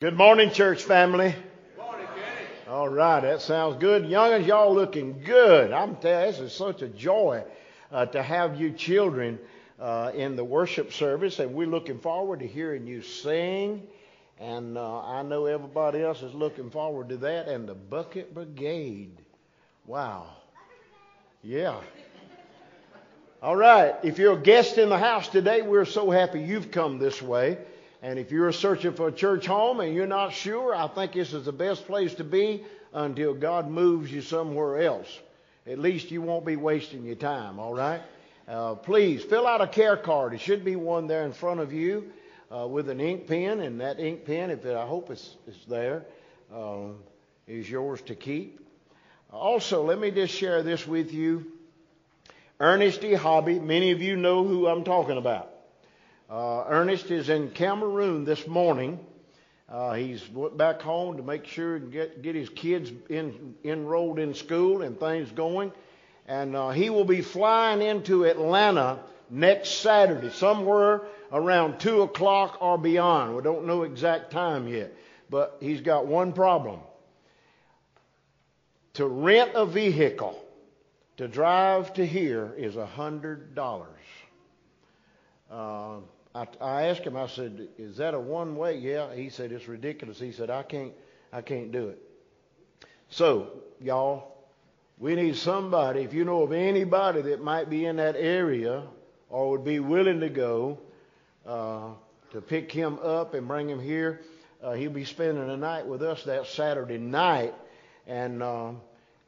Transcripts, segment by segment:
Good morning, church family. Good Morning, Kenny. All right, that sounds good. Youngins, y'all looking good. I'm telling you, this is such a joy uh, to have you children uh, in the worship service, and we're looking forward to hearing you sing. And uh, I know everybody else is looking forward to that. And the Bucket Brigade. Wow. Yeah. All right. If you're a guest in the house today, we're so happy you've come this way. And if you're searching for a church home and you're not sure, I think this is the best place to be until God moves you somewhere else. At least you won't be wasting your time, all right? Uh, please fill out a care card. It should be one there in front of you uh, with an ink pen, and that ink pen, if it, I hope it's, it's there, uh, is yours to keep. Also, let me just share this with you. Ernest E. Hobby, many of you know who I'm talking about. Uh, Ernest is in Cameroon this morning. Uh, he's went back home to make sure and get get his kids in, enrolled in school and things going, and uh, he will be flying into Atlanta next Saturday, somewhere around two o'clock or beyond. We don't know exact time yet, but he's got one problem: to rent a vehicle to drive to here is a hundred dollars. Uh, I, I asked him. I said, "Is that a one way?" Yeah. He said, "It's ridiculous." He said, "I can't. I can't do it." So, y'all, we need somebody. If you know of anybody that might be in that area or would be willing to go uh, to pick him up and bring him here, uh, he'll be spending the night with us that Saturday night, and uh,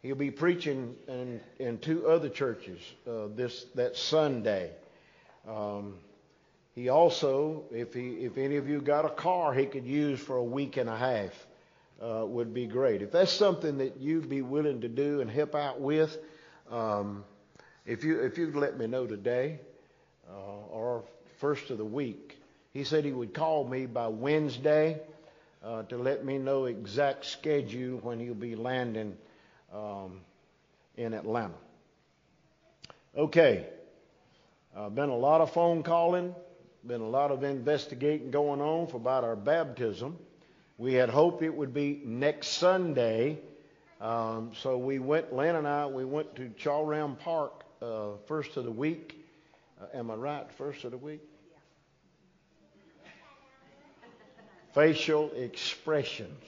he'll be preaching in, in two other churches uh, this that Sunday. Um, he also, if he, if any of you got a car he could use for a week and a half, uh, would be great. If that's something that you'd be willing to do and help out with, um, if you if you'd let me know today uh, or first of the week, he said he would call me by Wednesday uh, to let me know exact schedule when he'll be landing um, in Atlanta. Okay, uh, been a lot of phone calling been a lot of investigating going on for about our baptism. We had hoped it would be next Sunday. Um, so we went, Len and I, we went to Chau Ram Park uh, first of the week. Uh, am I right? First of the week? Facial expressions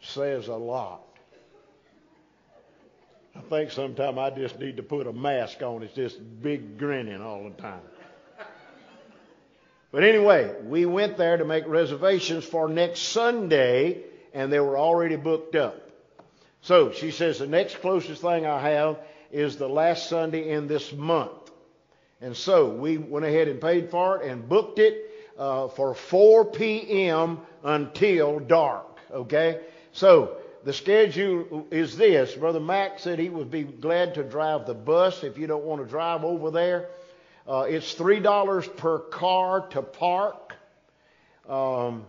says a lot. I think sometimes I just need to put a mask on. It's just big grinning all the time. But anyway, we went there to make reservations for next Sunday, and they were already booked up. So she says the next closest thing I have is the last Sunday in this month. And so we went ahead and paid for it and booked it uh, for 4 p.m. until dark. Okay? So the schedule is this. Brother Mac said he would be glad to drive the bus if you don't want to drive over there. Uh, it's $3 per car to park, um,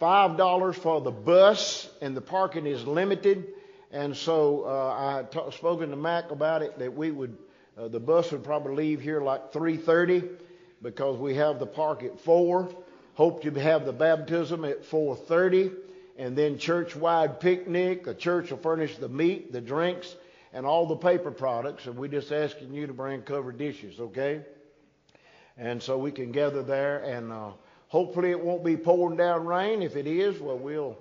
$5 for the bus, and the parking is limited. And so uh, I had t- spoken to Mac about it that we would, uh, the bus would probably leave here like 3:30 because we have the park at four. Hope to have the baptism at 4:30 and then church-wide picnic. The church will furnish the meat, the drinks, and all the paper products. And we're just asking you to bring covered dishes, okay? And so we can gather there, and uh, hopefully it won't be pouring down rain. If it is, well, we'll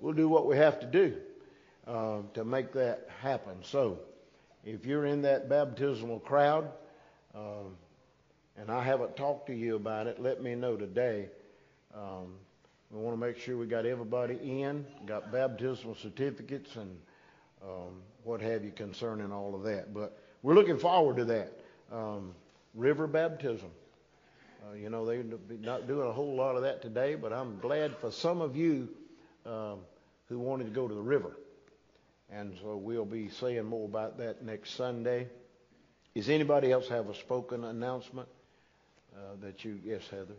we'll do what we have to do uh, to make that happen. So, if you're in that baptismal crowd, um, and I haven't talked to you about it, let me know today. Um, we want to make sure we got everybody in, got baptismal certificates and um, what have you concerning all of that. But we're looking forward to that. Um, river baptism. Uh, you know, they're not doing a whole lot of that today, but I'm glad for some of you um, who wanted to go to the river. And so we'll be saying more about that next Sunday. Does anybody else have a spoken announcement uh, that you, yes, Heather?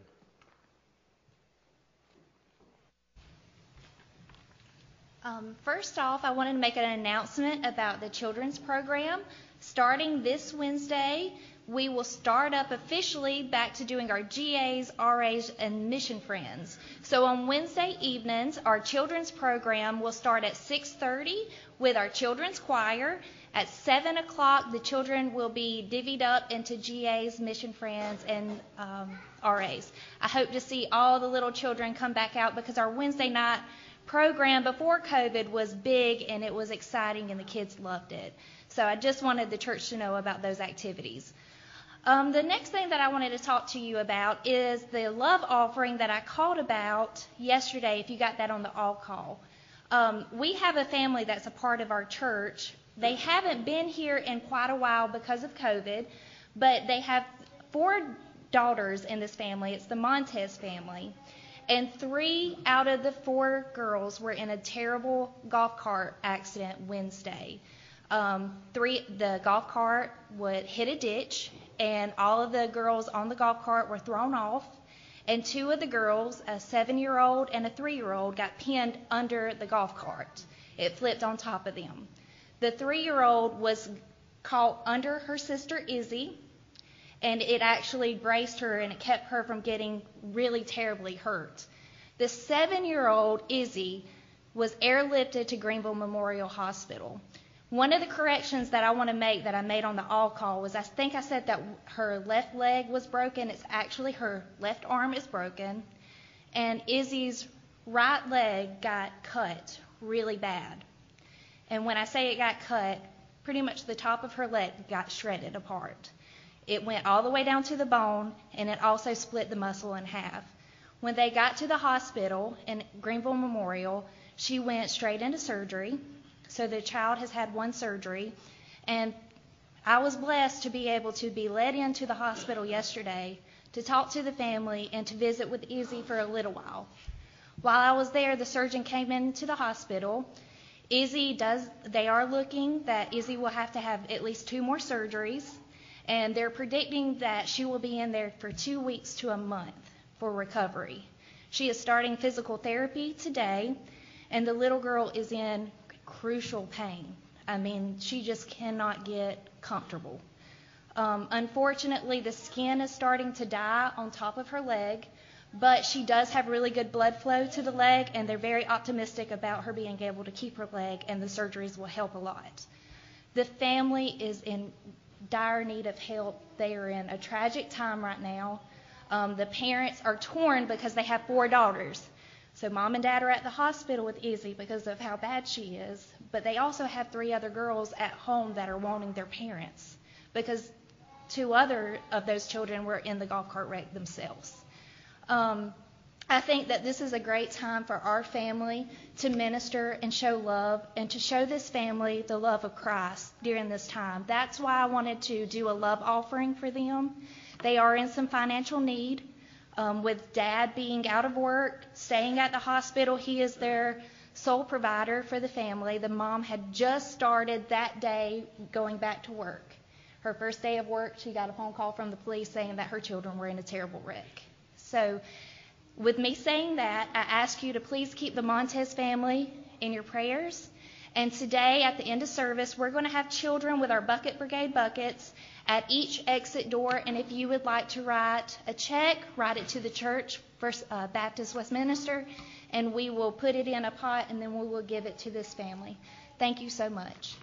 Um, first off, I wanted to make an announcement about the children's program. Starting this Wednesday, we will start up officially back to doing our GAs, RAs, and mission friends. So on Wednesday evenings, our children's program will start at 6:30 with our children's choir. At 7 o'clock, the children will be divvied up into GAs, mission friends, and um, RAs. I hope to see all the little children come back out because our Wednesday night program before COVID was big and it was exciting and the kids loved it. So I just wanted the church to know about those activities. Um, the next thing that I wanted to talk to you about is the love offering that I called about yesterday, if you got that on the all call. Um, we have a family that's a part of our church. They haven't been here in quite a while because of COVID, but they have four daughters in this family. It's the Montez family. And three out of the four girls were in a terrible golf cart accident Wednesday. Um, three, the golf cart would hit a ditch, and all of the girls on the golf cart were thrown off. And two of the girls, a seven year old and a three year old, got pinned under the golf cart. It flipped on top of them. The three year old was caught under her sister Izzy, and it actually braced her and it kept her from getting really terribly hurt. The seven year old Izzy was airlifted to Greenville Memorial Hospital. One of the corrections that I want to make that I made on the all call was I think I said that her left leg was broken. It's actually her left arm is broken. And Izzy's right leg got cut really bad. And when I say it got cut, pretty much the top of her leg got shredded apart. It went all the way down to the bone, and it also split the muscle in half. When they got to the hospital in Greenville Memorial, she went straight into surgery. So the child has had one surgery. And I was blessed to be able to be led into the hospital yesterday to talk to the family and to visit with Izzy for a little while. While I was there, the surgeon came into the hospital. Izzy does, they are looking that Izzy will have to have at least two more surgeries, and they're predicting that she will be in there for two weeks to a month for recovery. She is starting physical therapy today, and the little girl is in crucial pain. I mean, she just cannot get comfortable. Um, unfortunately, the skin is starting to die on top of her leg, but she does have really good blood flow to the leg, and they're very optimistic about her being able to keep her leg, and the surgeries will help a lot. The family is in dire need of help. They are in a tragic time right now. Um, the parents are torn because they have four daughters. So mom and dad are at the hospital with Izzy because of how bad she is, but they also have three other girls at home that are wanting their parents because two other of those children were in the golf cart wreck themselves. Um, I think that this is a great time for our family to minister and show love and to show this family the love of Christ during this time. That's why I wanted to do a love offering for them. They are in some financial need. Um, with dad being out of work, staying at the hospital, he is their sole provider for the family. The mom had just started that day going back to work. Her first day of work, she got a phone call from the police saying that her children were in a terrible wreck. So, with me saying that, I ask you to please keep the Montez family in your prayers. And today, at the end of service, we're going to have children with our Bucket Brigade buckets at each exit door. And if you would like to write a check, write it to the church, First uh, Baptist Westminster, and we will put it in a pot and then we will give it to this family. Thank you so much.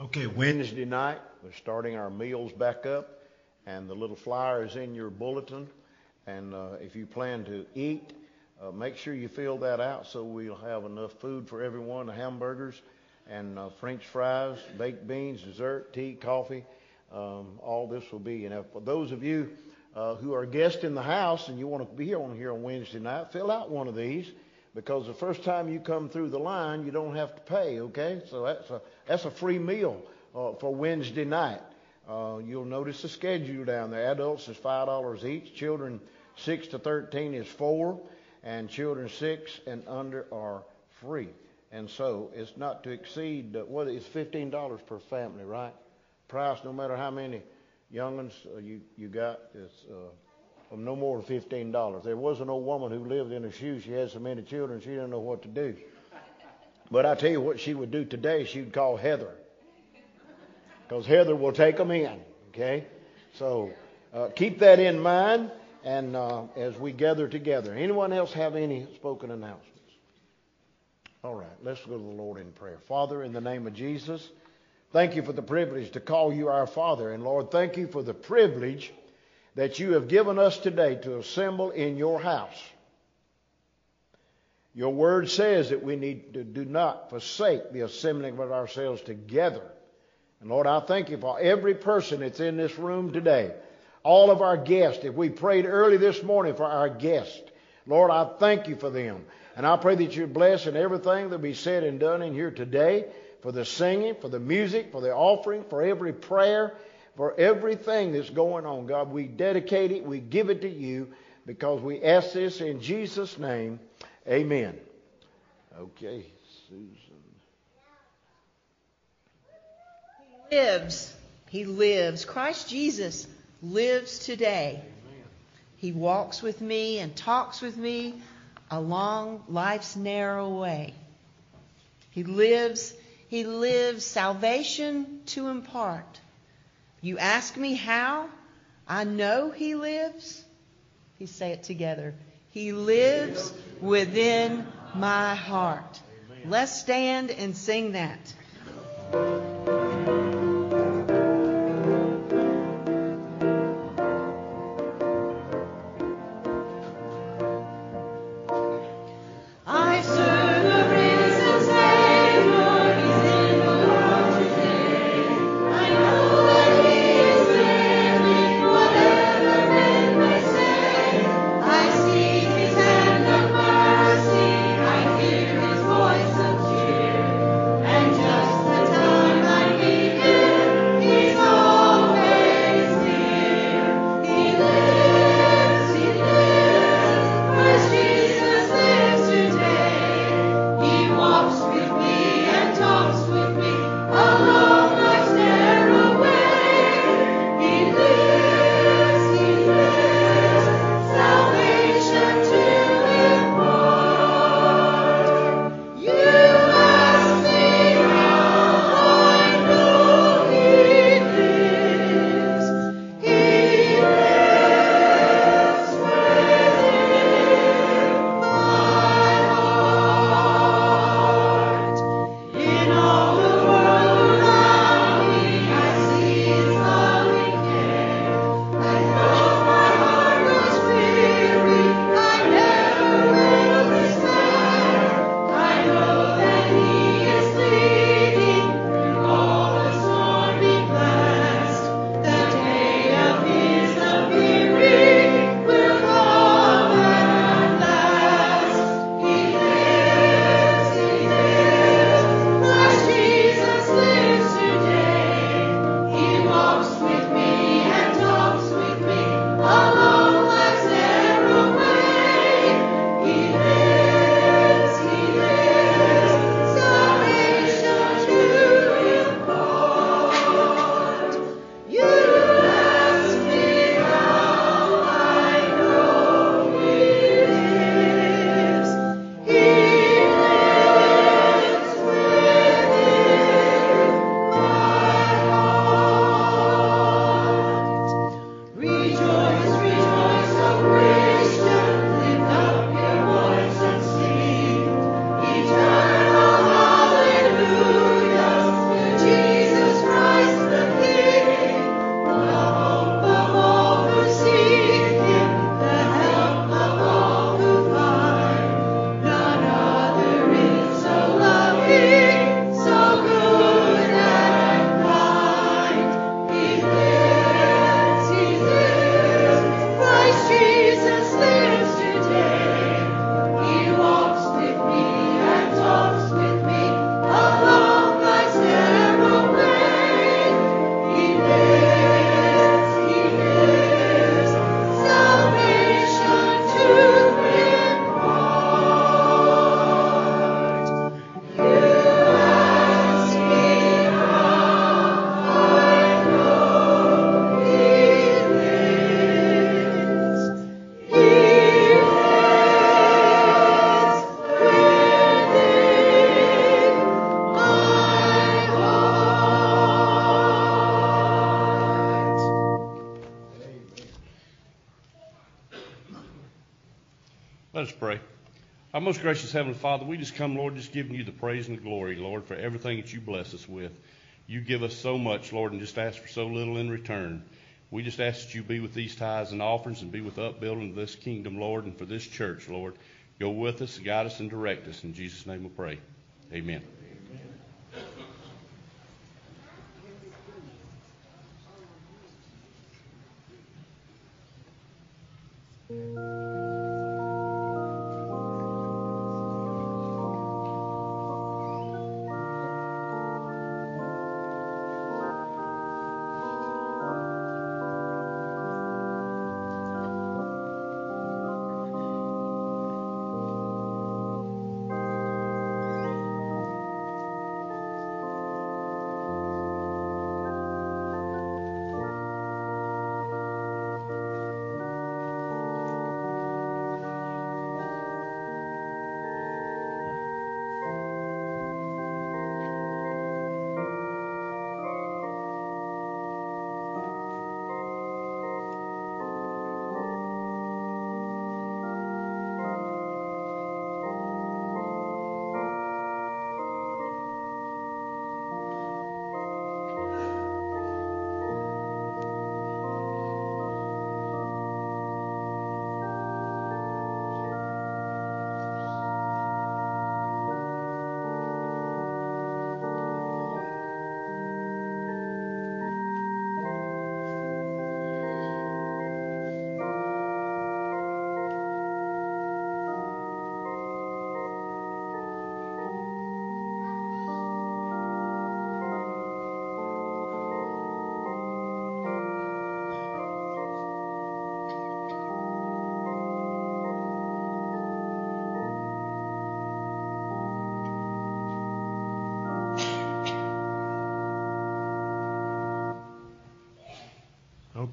Okay, Wednesday night, we're starting our meals back up, and the little flyer is in your bulletin. And uh, if you plan to eat, uh, make sure you fill that out so we'll have enough food for everyone, hamburgers and uh, french fries, baked beans, dessert, tea, coffee. Um, all this will be. And for those of you uh, who are guests in the house and you want to be here on here on Wednesday night, fill out one of these because the first time you come through the line, you don't have to pay. Okay, so that's a that's a free meal uh, for Wednesday night. Uh, you'll notice the schedule down there. Adults is five dollars each. Children six to thirteen is four and children six and under are free. And so it's not to exceed, uh, what is $15 per family, right? Price, no matter how many young'uns uh, you, you got, it's uh, no more than $15. There was an old woman who lived in a shoe. She had so many children, she didn't know what to do. But I tell you what she would do today, she would call Heather. Because Heather will take them in, okay? So uh, keep that in mind and uh, as we gather together. Anyone else have any spoken announcements? All right, let's go to the Lord in prayer. Father, in the name of Jesus, thank you for the privilege to call you our Father. And Lord, thank you for the privilege that you have given us today to assemble in your house. Your word says that we need to do not forsake the assembling of ourselves together. And Lord, I thank you for every person that's in this room today. All of our guests, if we prayed early this morning for our guests, Lord, I thank you for them. And I pray that you bless in everything that be said and done in here today, for the singing, for the music, for the offering, for every prayer, for everything that's going on. God, we dedicate it, we give it to you because we ask this in Jesus' name. Amen. Okay, Susan. He lives. He lives. Christ Jesus lives today. He walks with me and talks with me along life's narrow way. He lives, he lives salvation to impart. You ask me how? I know he lives. He say it together. He lives within my heart. Let's stand and sing that. Most gracious Heavenly Father, we just come, Lord, just giving you the praise and the glory, Lord, for everything that you bless us with. You give us so much, Lord, and just ask for so little in return. We just ask that you be with these tithes and offerings and be with the upbuilding of this kingdom, Lord, and for this church, Lord. Go with us, guide us, and direct us. In Jesus' name we pray. Amen.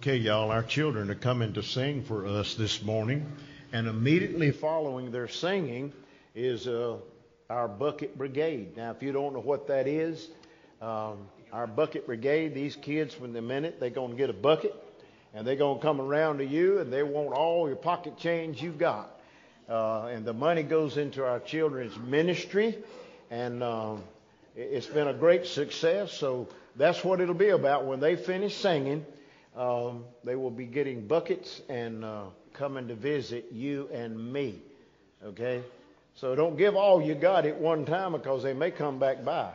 Okay, y'all, our children are coming to sing for us this morning. And immediately following their singing is uh, our bucket brigade. Now, if you don't know what that is, um, our bucket brigade, these kids, when the minute they're going to get a bucket and they're going to come around to you and they want all your pocket change you've got. Uh, and the money goes into our children's ministry. And um, it's been a great success. So that's what it'll be about when they finish singing. Um, they will be getting buckets and uh, coming to visit you and me. Okay? So don't give all you got at one time because they may come back by.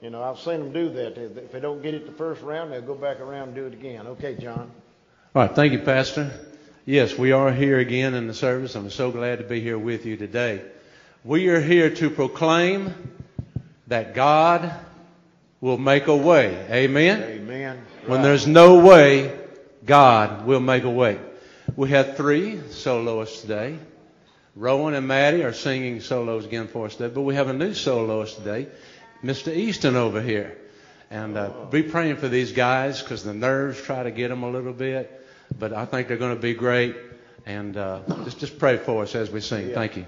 You know, I've seen them do that. If they don't get it the first round, they'll go back around and do it again. Okay, John. All right. Thank you, Pastor. Yes, we are here again in the service. I'm so glad to be here with you today. We are here to proclaim that God will make a way. Amen. Amen. When there's no way, God will make a way. We had three soloists today. Rowan and Maddie are singing solos again for us today, but we have a new soloist today, Mr. Easton over here. And uh, be praying for these guys because the nerves try to get them a little bit, but I think they're going to be great. And uh, just just pray for us as we sing. Yeah. Thank you.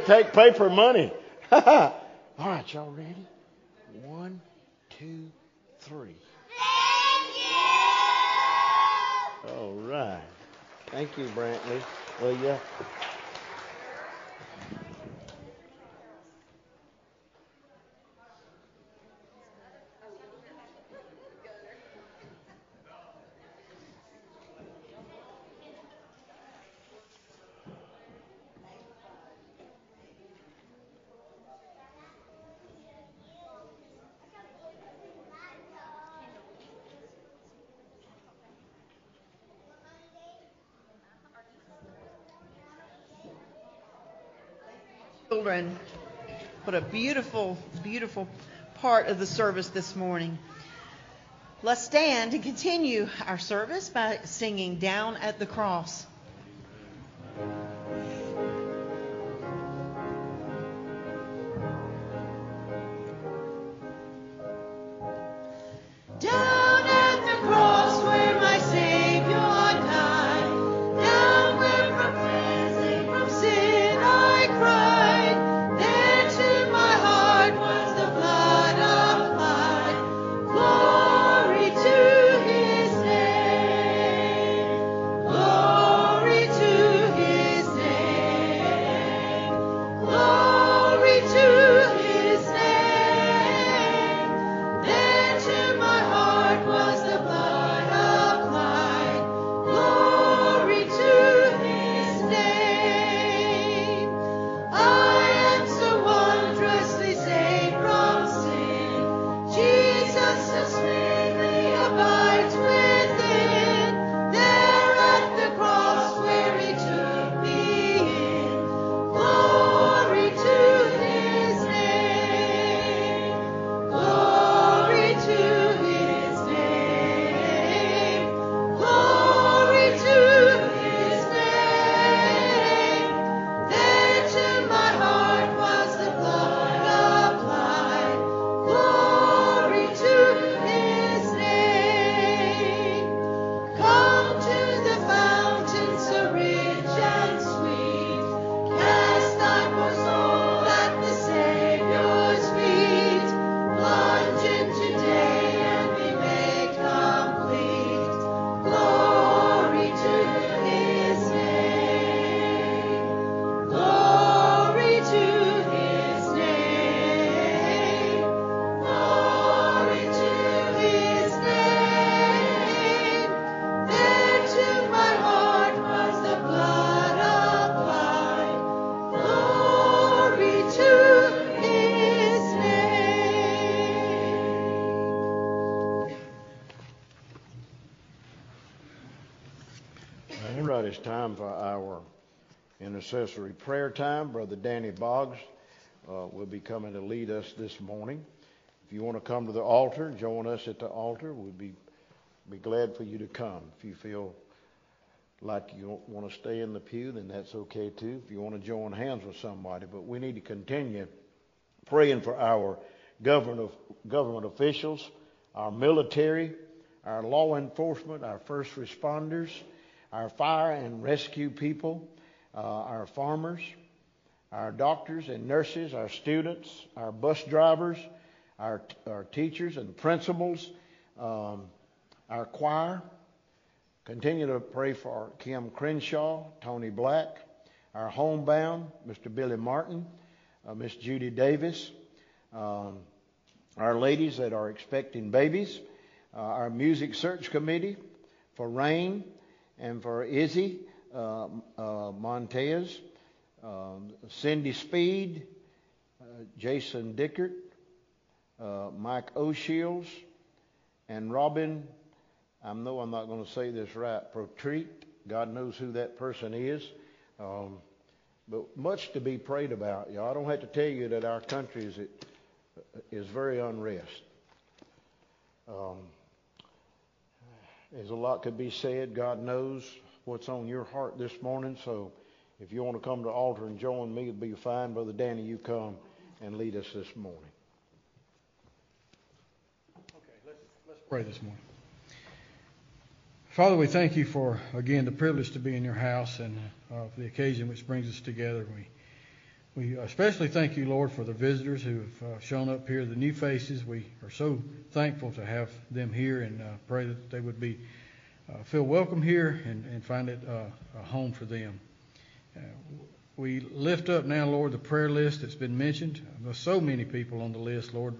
We'll take paper money. All right, y'all ready? One, two, three. Thank you. All right. Thank you, Brantley. Well, yeah. children. What a beautiful, beautiful part of the service this morning. Let's stand and continue our service by singing Down at the Cross. Time for our intercessory prayer time. Brother Danny Boggs uh, will be coming to lead us this morning. If you want to come to the altar, join us at the altar. We'd be be glad for you to come. If you feel like you want to stay in the pew, then that's okay too. If you want to join hands with somebody, but we need to continue praying for our government government officials, our military, our law enforcement, our first responders, our fire and rescue people, uh, our farmers, our doctors and nurses, our students, our bus drivers, our, our teachers and principals, um, our choir. Continue to pray for Kim Crenshaw, Tony Black, our homebound, Mr. Billy Martin, uh, Miss Judy Davis, um, our ladies that are expecting babies, uh, our music search committee for Rain and for Izzy uh, uh, Montez, um, Cindy Speed, uh, Jason Dickert, uh, Mike O'Shields, and Robin. I know I'm not going to say this right. Protreat. God knows who that person is. Um, but much to be prayed about. Y'all, I don't have to tell you that our country is is very unrest. Um, there's a lot could be said. God knows what's on your heart this morning. So if you want to come to altar and join me, it'd be fine. Brother Danny, you come and lead us this morning. Okay, let's, let's pray this morning. Father, we thank you for, again, the privilege to be in your house and uh, for the occasion which brings us together. We we especially thank you, Lord, for the visitors who have uh, shown up here, the new faces. We are so thankful to have them here and uh, pray that they would be uh, feel welcome here and, and find it uh, a home for them. Uh, we lift up now, Lord, the prayer list that's been mentioned. There's so many people on the list, Lord.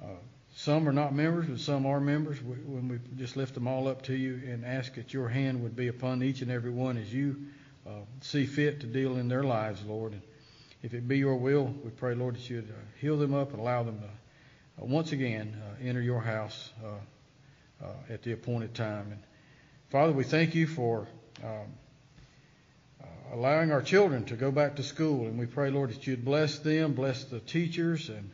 Uh, some are not members, but some are members. We, when we just lift them all up to you and ask that your hand would be upon each and every one as you see fit to deal in their lives, Lord. And, if it be your will, we pray, Lord, that you would uh, heal them up and allow them to uh, once again uh, enter your house uh, uh, at the appointed time. And Father, we thank you for um, uh, allowing our children to go back to school. And we pray, Lord, that you'd bless them, bless the teachers, and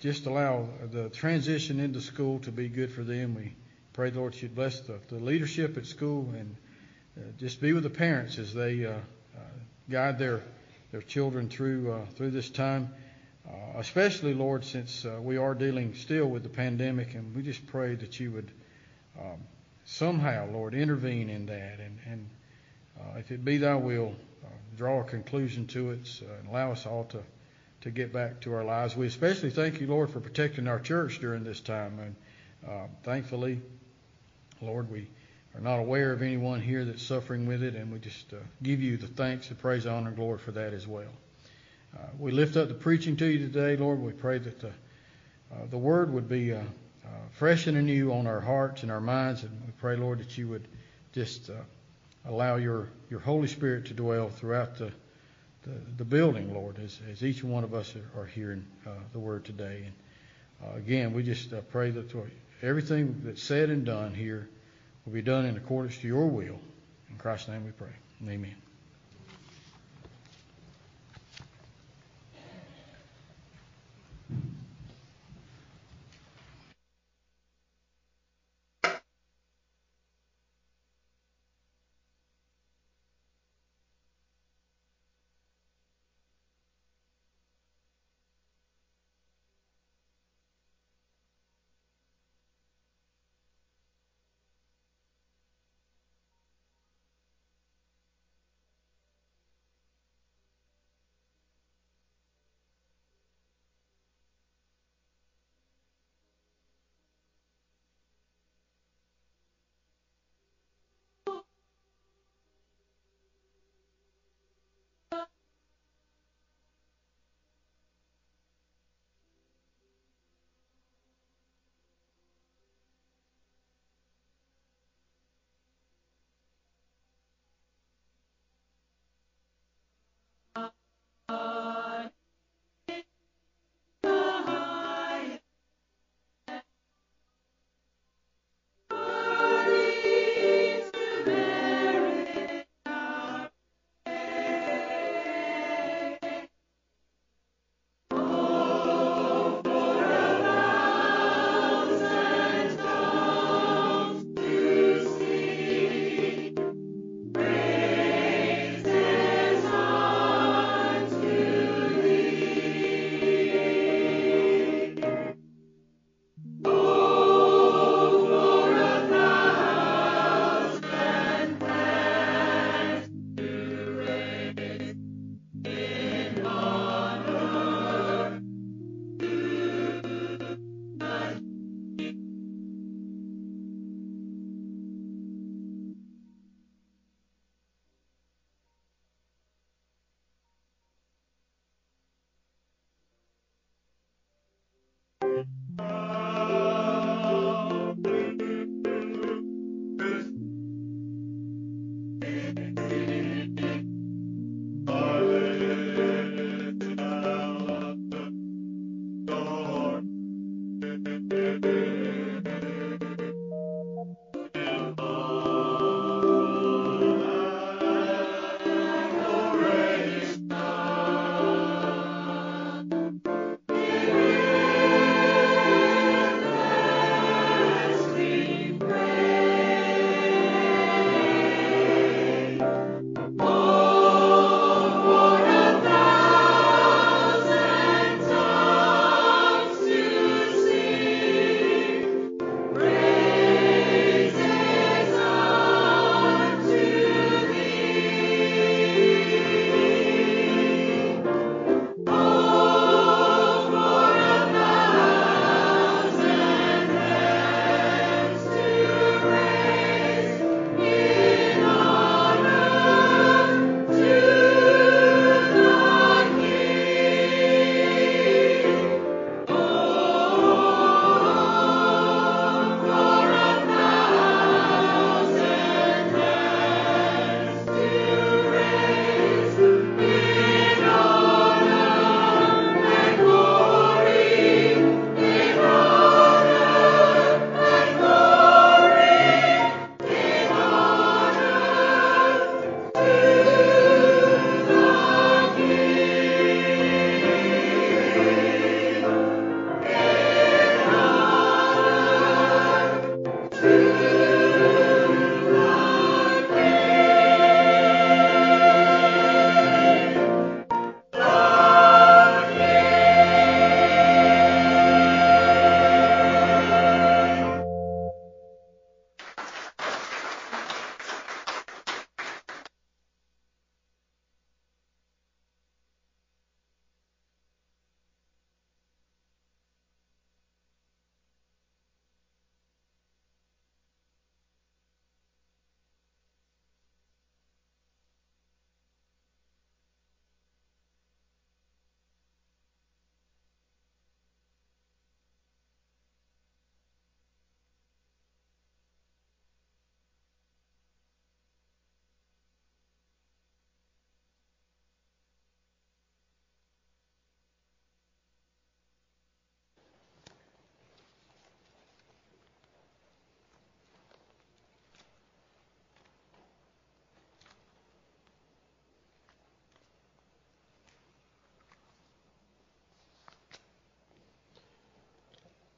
just allow the transition into school to be good for them. We pray, Lord, that you'd bless the, the leadership at school and just be with the parents as they guide their their children through uh, through this time. Uh, especially, Lord, since uh, we are dealing still with the pandemic, and we just pray that you would um, somehow, Lord, intervene in that, and, and uh, if it be Thy will, uh, draw a conclusion to it, uh, and allow us all to to get back to our lives. We especially thank you, Lord, for protecting our church during this time, and thankfully, Lord, we are not aware of anyone here that's suffering with it, and we just uh, give you the thanks, the praise, honor, and glory for that as well. Uh, we lift up the preaching to you today, Lord. We pray that the, uh, the word would be uh, uh, fresh and anew on our hearts and our minds, and we pray, Lord, that you would just allow your, your Holy Spirit to dwell throughout the, the, the building, Lord, as, as each one of us are, are hearing the word today. And again, we just pray that everything that's said and done here will be done in accordance to your will. In Christ's name we pray. Amen. Oh.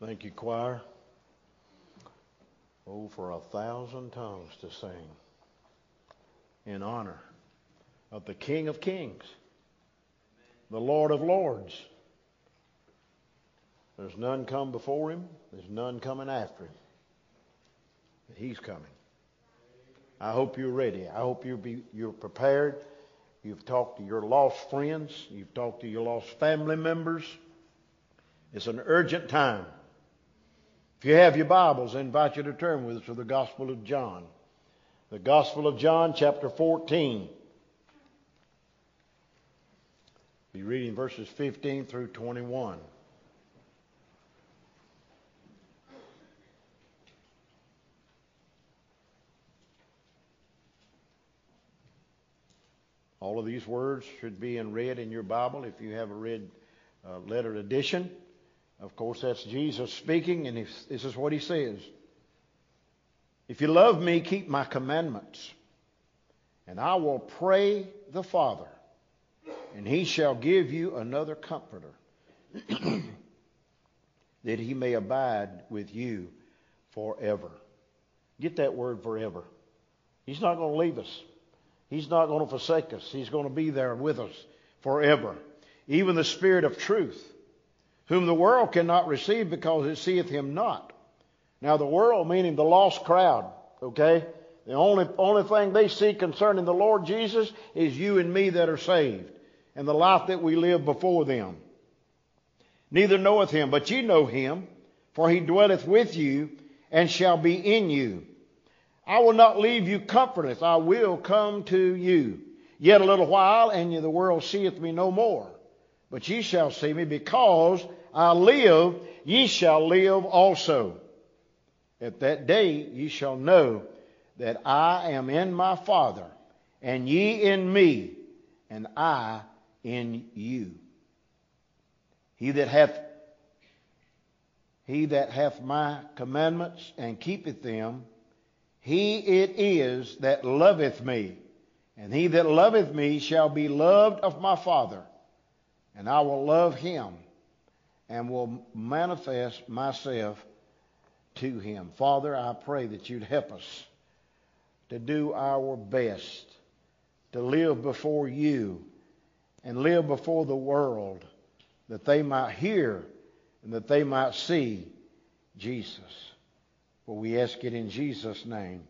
Thank you, choir. Oh, for a thousand tongues to sing in honor of the King of Kings, the Lord of Lords. There's none come before him, there's none coming after him. But he's coming. I hope you're ready. I hope you're, be, you're prepared. You've talked to your lost friends, you've talked to your lost family members. It's an urgent time. If you have your Bibles, I invite you to turn with us to the Gospel of John. The Gospel of John, chapter 14. Be reading verses 15 through 21. All of these words should be in red in your Bible if you have a red uh, letter edition. Of course, that's Jesus speaking, and this is what he says If you love me, keep my commandments, and I will pray the Father, and he shall give you another comforter, that he may abide with you forever. Get that word forever. He's not going to leave us. He's not going to forsake us. He's going to be there with us forever. Even the Spirit of truth whom the world cannot receive because it seeth him not. Now, the world, meaning the lost crowd, okay? The only, only thing they see concerning the Lord Jesus is you and me that are saved and the life that we live before them. Neither knoweth him, but ye know him, for he dwelleth with you and shall be in you. I will not leave you comfortless. I will come to you. Yet a little while, and the world seeth me no more. But ye shall see me because I live, ye shall live also. At that day ye shall know that I am in my Father, and ye in me, and I in you. He that hath he that hath my commandments and keepeth them, he it is that loveth me. And he that loveth me shall be loved of my Father, and I will love him and will manifest myself to him. Father, I pray that you'd help us to do our best to live before you and live before the world that they might hear and that they might see Jesus. For we ask it in Jesus' name.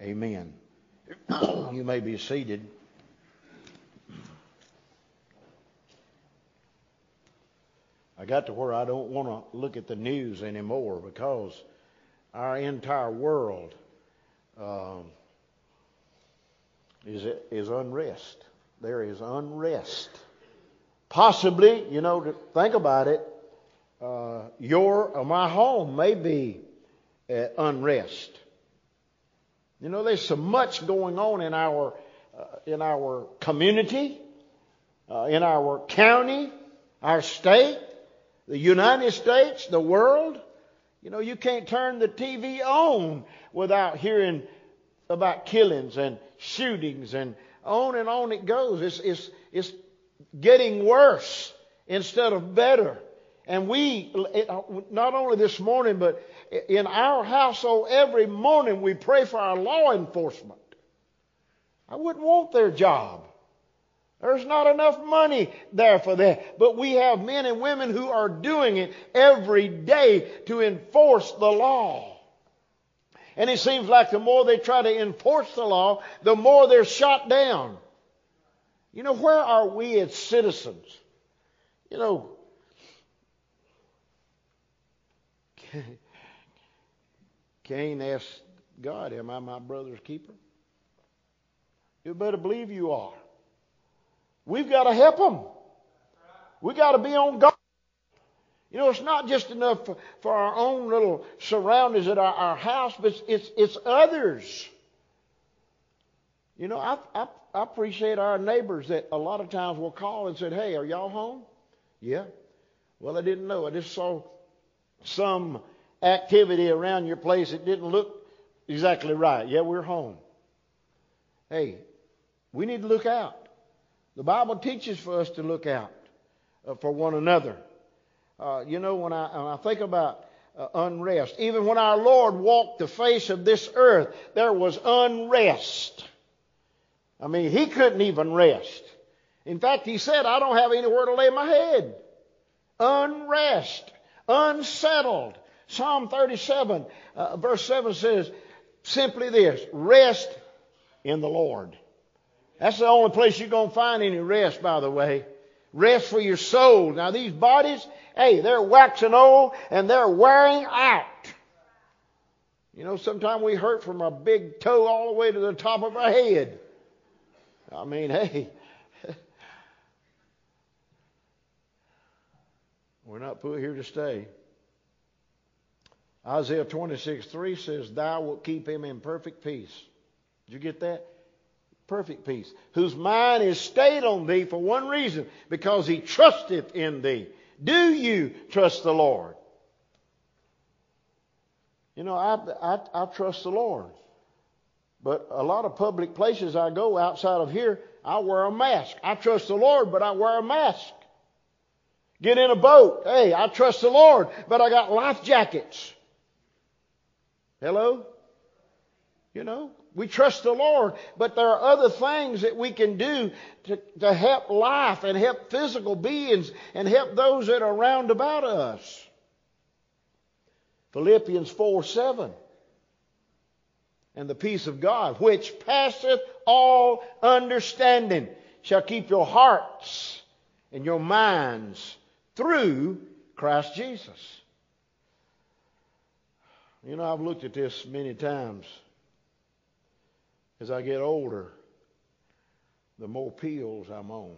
Amen. you may be seated. I got to where I don't want to look at the news anymore because our entire world um, is is unrest. There is unrest. Possibly, you know, to think about it, uh, your or my home may be uh, unrest. You know, there's so much going on in our uh, in our community, uh, in our county, our state the United States, the world. You know, you can't turn the TV on without hearing about killings and shootings and on and on it goes. It's, it's, it's getting worse instead of better. And we, uh, not only this morning, but in our household, every morning we pray for our law enforcement. I wouldn't want their job. There's not enough money there for that. But we have men and women who are doing it every day to enforce the law. And it seems like the more they try to enforce the law, the more they're shot down. You know, where are we as citizens? You know, Cain asked God, Am I my brother's keeper? You better believe you are. We've got to help them. We've got to be on guard. You know, it's not just enough for, for our own little surroundings at our, our house, but it's, it's, it's others. You know, I, I, I appreciate our neighbors that a lot of times will call and say, "Hey, are y'all home?" Yeah. Well, I didn't know. I just saw some activity around your place that didn't look exactly right. Yeah, we're home. Hey, we need to look out. The Bible teaches for us to look out uh, for one another. Uh, you know, when I, when I think about uh, unrest. Even when our Lord walked the face of this earth, there was unrest. I mean, he couldn't even rest. In fact, he said, I don't have anywhere to lay my head. Unrest, unsettled. Psalm 37, uh, verse 7 says simply this rest in the Lord. That's the only place you're going to find any rest, by the way. Rest for your soul. Now, these bodies, hey, they're waxing old and they're wearing out. You know, sometimes we hurt from our big toe all the way to the top of our head. I mean, hey, we're not put here to stay. Isaiah 26, 3 says, Thou wilt keep him in perfect peace. Did you get that? Perfect peace. Whose mind is stayed on thee for one reason, because he trusteth in thee. Do you trust the Lord? You know, I, I, I trust the Lord. But a lot of public places I go outside of here, I wear a mask. I trust the Lord, but I wear a mask. Get in a boat. Hey, I trust the Lord, but I got life jackets. Hello? You know, we trust the Lord, but there are other things that we can do to, to help life and help physical beings and help those that are round about us. Philippians 4 7. And the peace of God, which passeth all understanding, shall keep your hearts and your minds through Christ Jesus. You know, I've looked at this many times. As I get older, the more pills I'm on.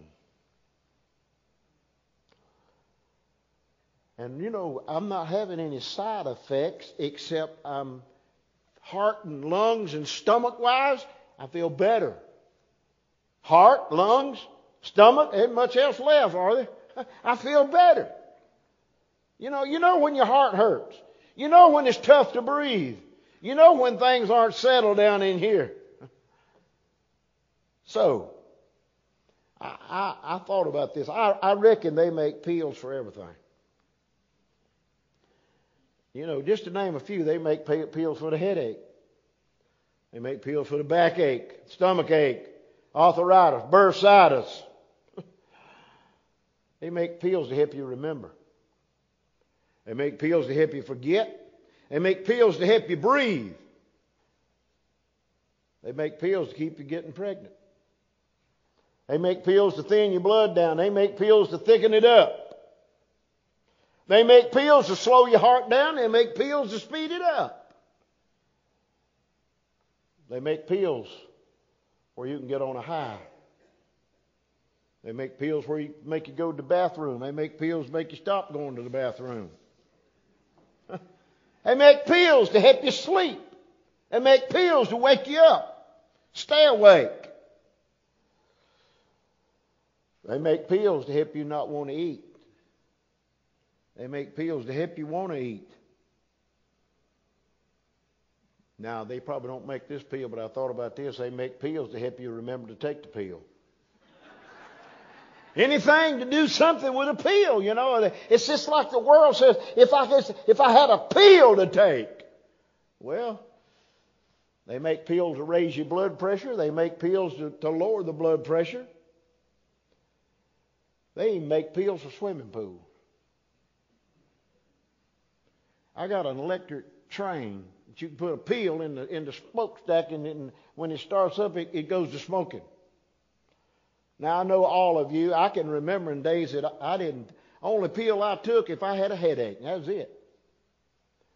And you know, I'm not having any side effects except I'm heart and lungs and stomach wise, I feel better. Heart, lungs, stomach, ain't much else left, are there? I feel better. You know, you know when your heart hurts. You know when it's tough to breathe. You know when things aren't settled down in here. So, I, I, I thought about this. I, I reckon they make pills for everything. You know, just to name a few, they make pills for the headache. They make pills for the backache, stomach ache, arthritis, bursitis. they make pills to help you remember. They make pills to help you forget. They make pills to help you breathe. They make pills to keep you getting pregnant. They make pills to thin your blood down. They make pills to thicken it up. They make pills to slow your heart down. They make pills to speed it up. They make pills where you can get on a high. They make pills where you make you go to the bathroom. They make pills to make you stop going to the bathroom. They make pills to help you sleep. They make pills to wake you up. Stay awake. They make pills to help you not want to eat. They make pills to help you want to eat. Now, they probably don't make this pill, but I thought about this. They make pills to help you remember to take the pill. Anything to do something with a pill, you know. It's just like the world says, if I, could, if I had a pill to take. Well, they make pills to raise your blood pressure. They make pills to, to lower the blood pressure. They even make pills for swimming pools. I got an electric train that you can put a pill in the in the smokestack, and, and when it starts up, it, it goes to smoking. Now, I know all of you, I can remember in days that I didn't, only pill I took if I had a headache. That was it.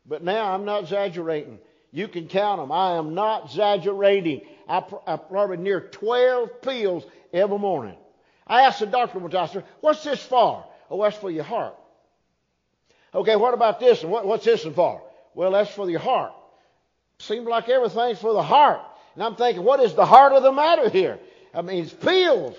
But now I'm not exaggerating. You can count them. I am not exaggerating. I, I probably near 12 pills every morning. I asked the doctor one time, I said, what's this for? Oh, that's for your heart. Okay, what about this? And what, what's this one for? Well, that's for your heart. Seems like everything's for the heart. And I'm thinking, what is the heart of the matter here? I mean, it's pills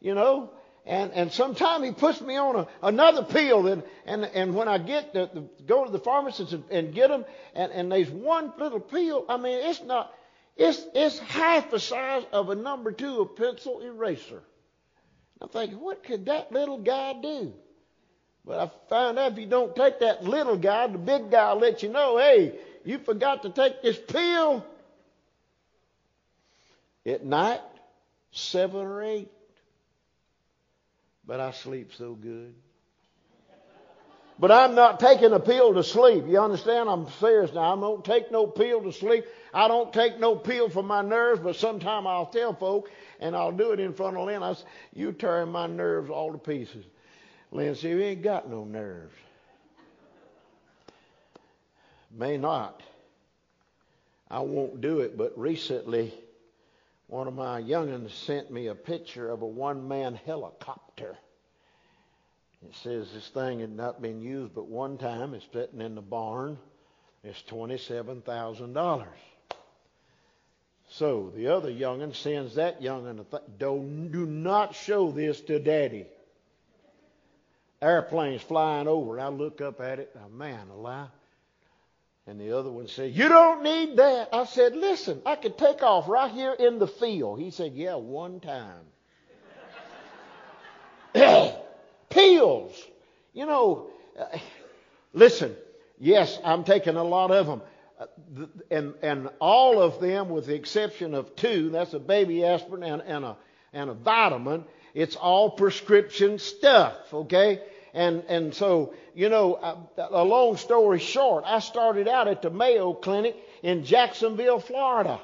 you know. And and sometimes he puts me on a, another pill, and and and when I get to, go to the pharmacist and, and get them, and and there's one little pill. I mean, it's not. It's it's half the size of a number two of pencil eraser. I'm thinking, what could that little guy do? But I found out if you don't take that little guy, the big guy will let you know, hey, you forgot to take this pill. At night, seven or eight. But I sleep so good. But I'm not taking a pill to sleep. You understand? I'm serious now. I don't take no pill to sleep. I don't take no pill for my nerves, but sometime I'll tell folk, and I'll do it in front of Lynn. I say, you tearing my nerves all to pieces. Lynn said, you ain't got no nerves. May not. I won't do it, but recently one of my youngins sent me a picture of a one-man helicopter. It says this thing had not been used but one time. It's sitting in the barn. It's twenty-seven thousand So the other youngin sends that youngin, th- don't do not show this to Daddy. Airplanes flying over. I look up at it. Oh, man, alive. And the other one said, You don't need that. I said, Listen, I could take off right here in the field. He said, Yeah, one time. Pills. You know, uh, listen, yes, I'm taking a lot of them. And, and all of them, with the exception of two, that's a baby aspirin and, and, a, and a vitamin, it's all prescription stuff, okay? And, and so, you know, uh, a long story short, I started out at the Mayo Clinic in Jacksonville, Florida.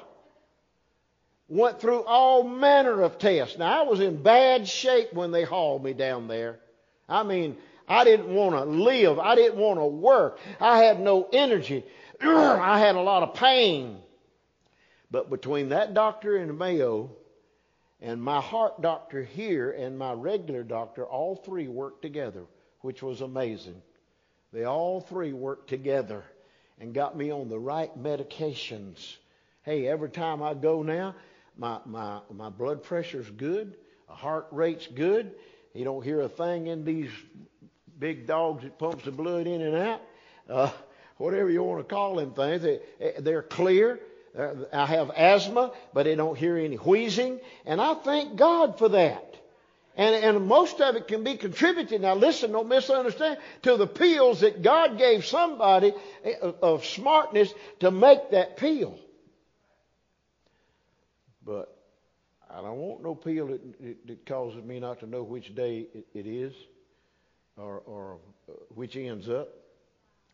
Went through all manner of tests. Now, I was in bad shape when they hauled me down there. I mean, I didn't want to live. I didn't want to work. I had no energy. I had a lot of pain. But between that doctor in Mayo and my heart doctor here and my regular doctor, all three worked together, which was amazing. They all three worked together and got me on the right medications. Hey, every time I go now, my, my, my blood pressure's good, my heart rate's good. You don't hear a thing in these big dogs that pumps the blood in and out. Uh, whatever you want to call them things, they, they're clear. I have asthma, but I don't hear any wheezing, and I thank God for that. And, and most of it can be contributed, now listen, don't misunderstand, to the pills that God gave somebody eh, of smartness to make that pill. But I don't want no pill that, that causes me not to know which day it, it is or, or uh, which ends up.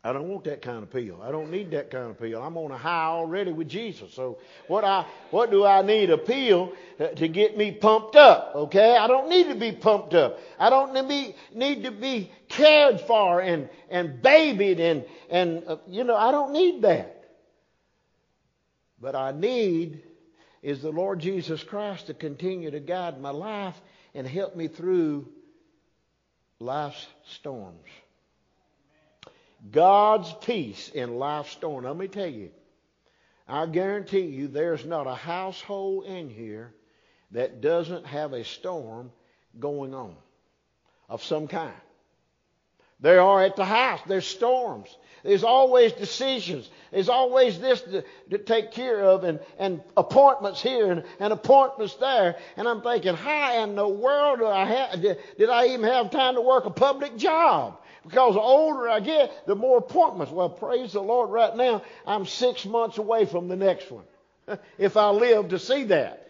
I don't want that kind of pill. I don't need that kind of pill. I'm on a high already with Jesus. So what I what do I need a pill to get me pumped up? Okay, I don't need to be pumped up. I don't need, be, need to be cared for and and babied and and uh, you know I don't need that. But I need is the Lord Jesus Christ to continue to guide my life and help me through life's storms. God's peace in life's storm. Let me tell you, I guarantee you there's not a household in here that doesn't have a storm going on of some kind. There are at the house. There's storms. There's always decisions. There's always this to, to take care of and, and appointments here and, and, appointments there. And I'm thinking, how in the world I have, did, did I even have time to work a public job? Because the older I get, the more appointments. Well, praise the Lord, right now, I'm six months away from the next one. if I live to see that.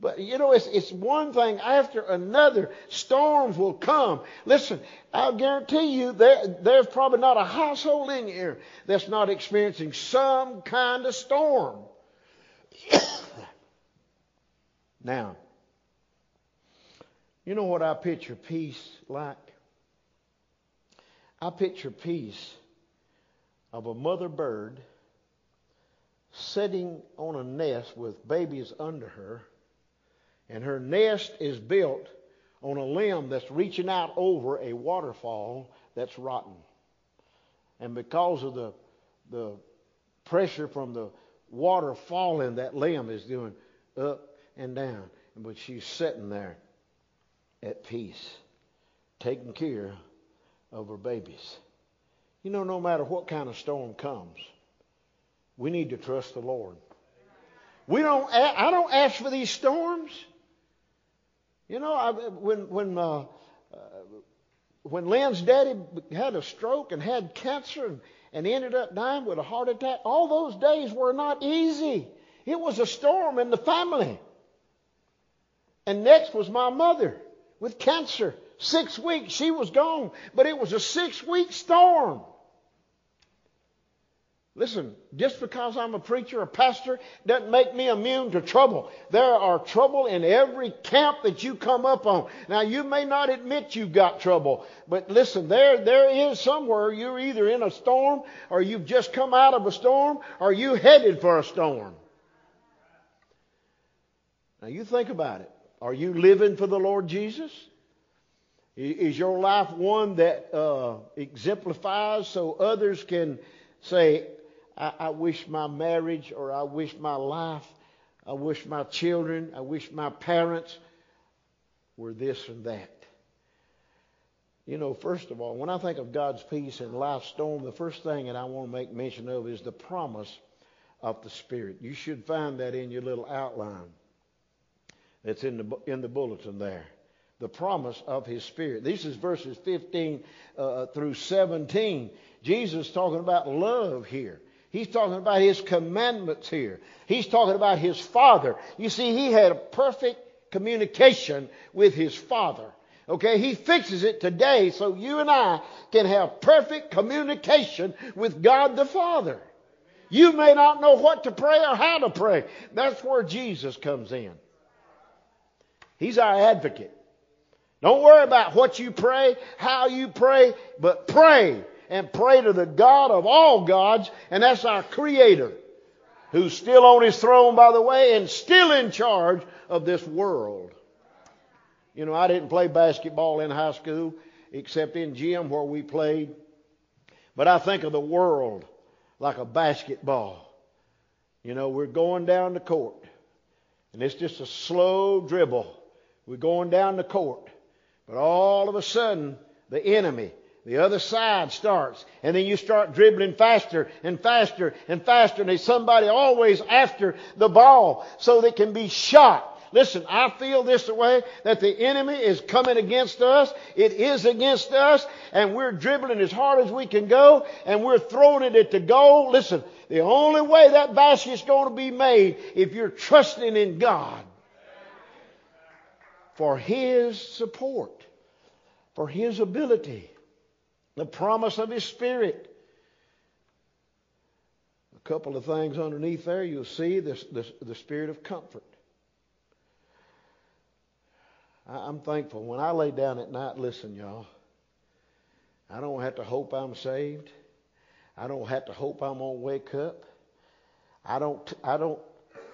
But you know, it's, it's one thing after another. Storms will come. Listen, I'll guarantee you there, there's probably not a household in here that's not experiencing some kind of storm. now, you know what I picture peace like? I picture peace of a mother bird sitting on a nest with babies under her and her nest is built on a limb that's reaching out over a waterfall that's rotten. And because of the, the pressure from the water falling, that limb is doing up and down. But she's sitting there at peace, taking care of her babies. You know, no matter what kind of storm comes, we need to trust the Lord. We don't. I don't ask for these storms. You know, I, when when uh, uh, when Lynn's daddy had a stroke and had cancer and, and ended up dying with a heart attack, all those days were not easy. It was a storm in the family. And next was my mother with cancer. Six weeks, she was gone. But it was a six week storm. Listen, just because I'm a preacher, a pastor, doesn't make me immune to trouble. There are trouble in every camp that you come up on. Now, you may not admit you've got trouble, but listen, there, there is somewhere you're either in a storm, or you've just come out of a storm, or you headed for a storm. Now, you think about it. Are you living for the Lord Jesus? Is your life one that uh, exemplifies so others can say, I, I wish my marriage or I wish my life, I wish my children, I wish my parents were this and that. You know, first of all, when I think of God's peace in life's storm, the first thing that I want to make mention of is the promise of the Spirit. You should find that in your little outline that's in the, in the bulletin there. The promise of His Spirit. This is verses 15 uh, through 17. Jesus talking about love here. He's talking about his commandments here. He's talking about his father. You see, he had a perfect communication with his father. Okay, he fixes it today so you and I can have perfect communication with God the Father. You may not know what to pray or how to pray. That's where Jesus comes in. He's our advocate. Don't worry about what you pray, how you pray, but pray and pray to the God of all gods, and that's our Creator, who's still on His throne, by the way, and still in charge of this world. You know, I didn't play basketball in high school, except in gym where we played. But I think of the world like a basketball. You know, we're going down the court, and it's just a slow dribble. We're going down the court. But all of a sudden, the enemy the other side starts. And then you start dribbling faster and faster and faster. And there's somebody always after the ball so they can be shot. Listen, I feel this way that the enemy is coming against us. It is against us. And we're dribbling as hard as we can go. And we're throwing it at the goal. Listen, the only way that basket's going to be made if you're trusting in God for His support, for His ability the promise of His Spirit. A couple of things underneath there, you'll see this, this, the Spirit of comfort. I, I'm thankful. When I lay down at night, listen, y'all, I don't have to hope I'm saved. I don't have to hope I'm going to wake up. I don't, I don't,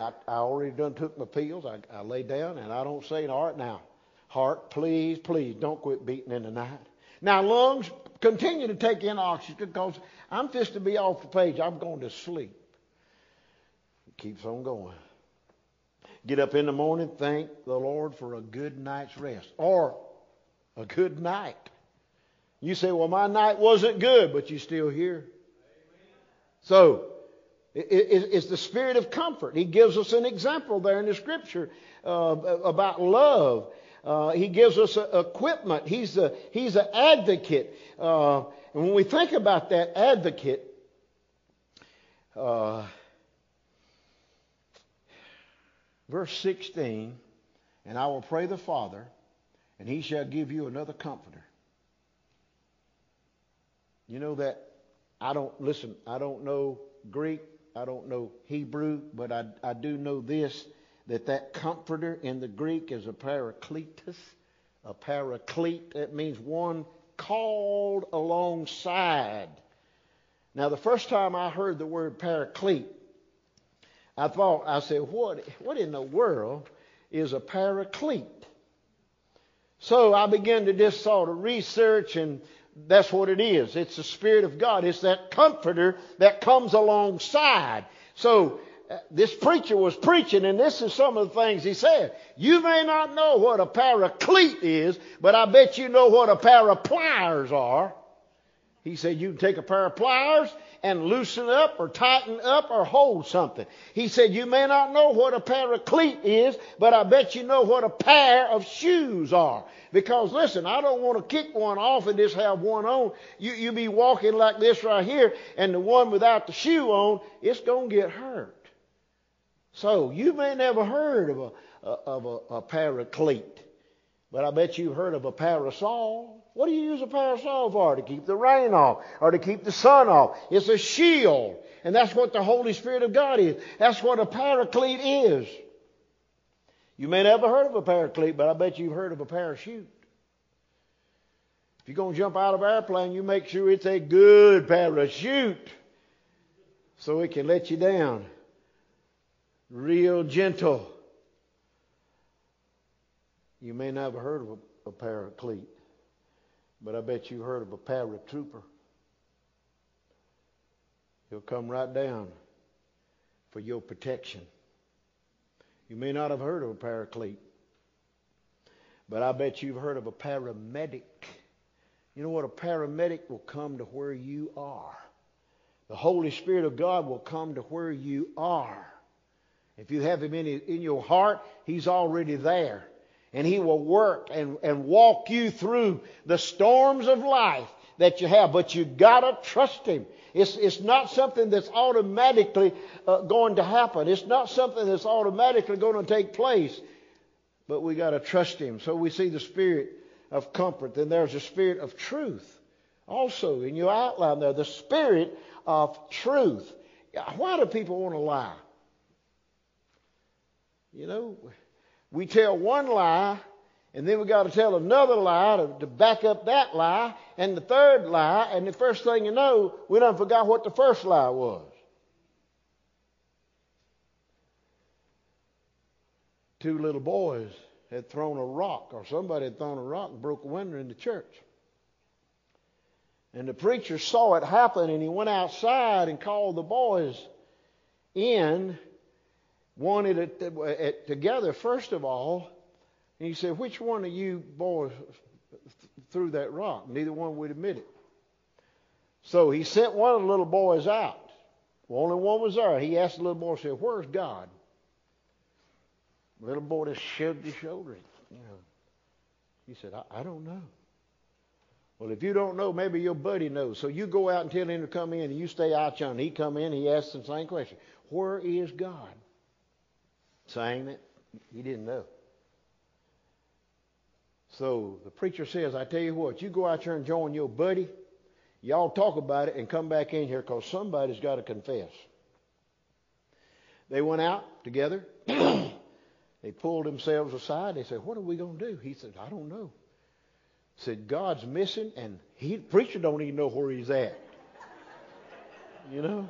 I, I already done took my pills. I, I lay down and I don't say, right now, heart, please, please don't quit beating in the night. Now, lungs, continue to take in oxygen because I'm just to be off the page. I'm going to sleep. It keeps on going. Get up in the morning, thank the Lord for a good night's rest or a good night. You say, well, my night wasn't good, but you're still here. So, it's the spirit of comfort. He gives us an example there in the scripture uh, about love. Uh, he gives us equipment. He's a, he's an advocate. Uh, and when we think about that advocate, uh, verse 16, and I will pray the Father, and he shall give you another comforter. You know that I don't, listen, I don't know Greek, I don't know Hebrew, but I, I do know this that that comforter in the Greek is a parakletos, a paraclete. That means one called alongside. Now, the first time I heard the word paraclete, I thought, I said, what, what in the world is a paraclete? So I began to just sort of research, and that's what it is. It's the Spirit of God. It's that comforter that comes alongside. So uh, this preacher was preaching, and this is some of the things he said. You may not know what a paraclete is, but I bet you know what a pair of pliers are. He said you can take a pair of pliers and loosen up or tighten up or hold something. He said you may not know what a paraclete is, but I bet you know what a pair of shoes are. Because listen, I don't want to kick one off and just have one on. You you be walking like this right here, and the one without the shoe on, it's gonna get hurt. So you may never heard of a of a, a paraclete, but I bet you've heard of a parasol. What do you use a parasol for? To keep the rain off or to keep the sun off. It's a shield. And that's what the Holy Spirit of God is. That's what a paraclete is. You may never heard of a paraclete, but I bet you've heard of a parachute. If you're going to jump out of an airplane, you make sure it's a good parachute so it can let you down. Real gentle. You may not have heard of a, a paraclete. But I bet you heard of a paratrooper. He'll come right down for your protection. You may not have heard of a paraclete, but I bet you've heard of a paramedic. You know what? A paramedic will come to where you are. The Holy Spirit of God will come to where you are. If you have Him in, in your heart, He's already there and He will work and, and walk you through the storms of life that you have. But you gotta trust Him. It's, it's not something that's automatically uh, going to happen. It's not something that's automatically going to take place. But we gotta trust Him. So we see the Spirit of comfort. Then there's a Spirit of truth. Also, in your outline there, the Spirit of truth. Why do people want to lie? You know, we tell one lie, and then we got to tell another lie to, to, back up that lie, and the third lie, and the first thing you know, we done forgot what the first lie was. Two little boys had thrown a rock, or somebody had thrown a rock and broke a window in the church. And the preacher saw it happen, and he went outside and called the boys in wanted it, it together, first of all. And he said, Which one of you boys threw that rock? Neither one would admit it. So he sent one of the little boys out. Well, only one was there. He asked the little boy, said, Where's God? The little boy just shrugged his shoulders. You know. He said, I, I don't know. Well, if you don't know, maybe your buddy knows. So you go out and tell him to come in, and you stay out yonder. He come in, he asks the same question. Where is God? Saying it. He didn't know. So the preacher says, I tell you what, you go out there and join your buddy. Y'all talk about it and come back in here because somebody's got to confess. They went out together. they pulled themselves aside. They said, What are we going to do? He said, I don't know. Said, God's missing, and he, preacher don't even know where he's at. you know?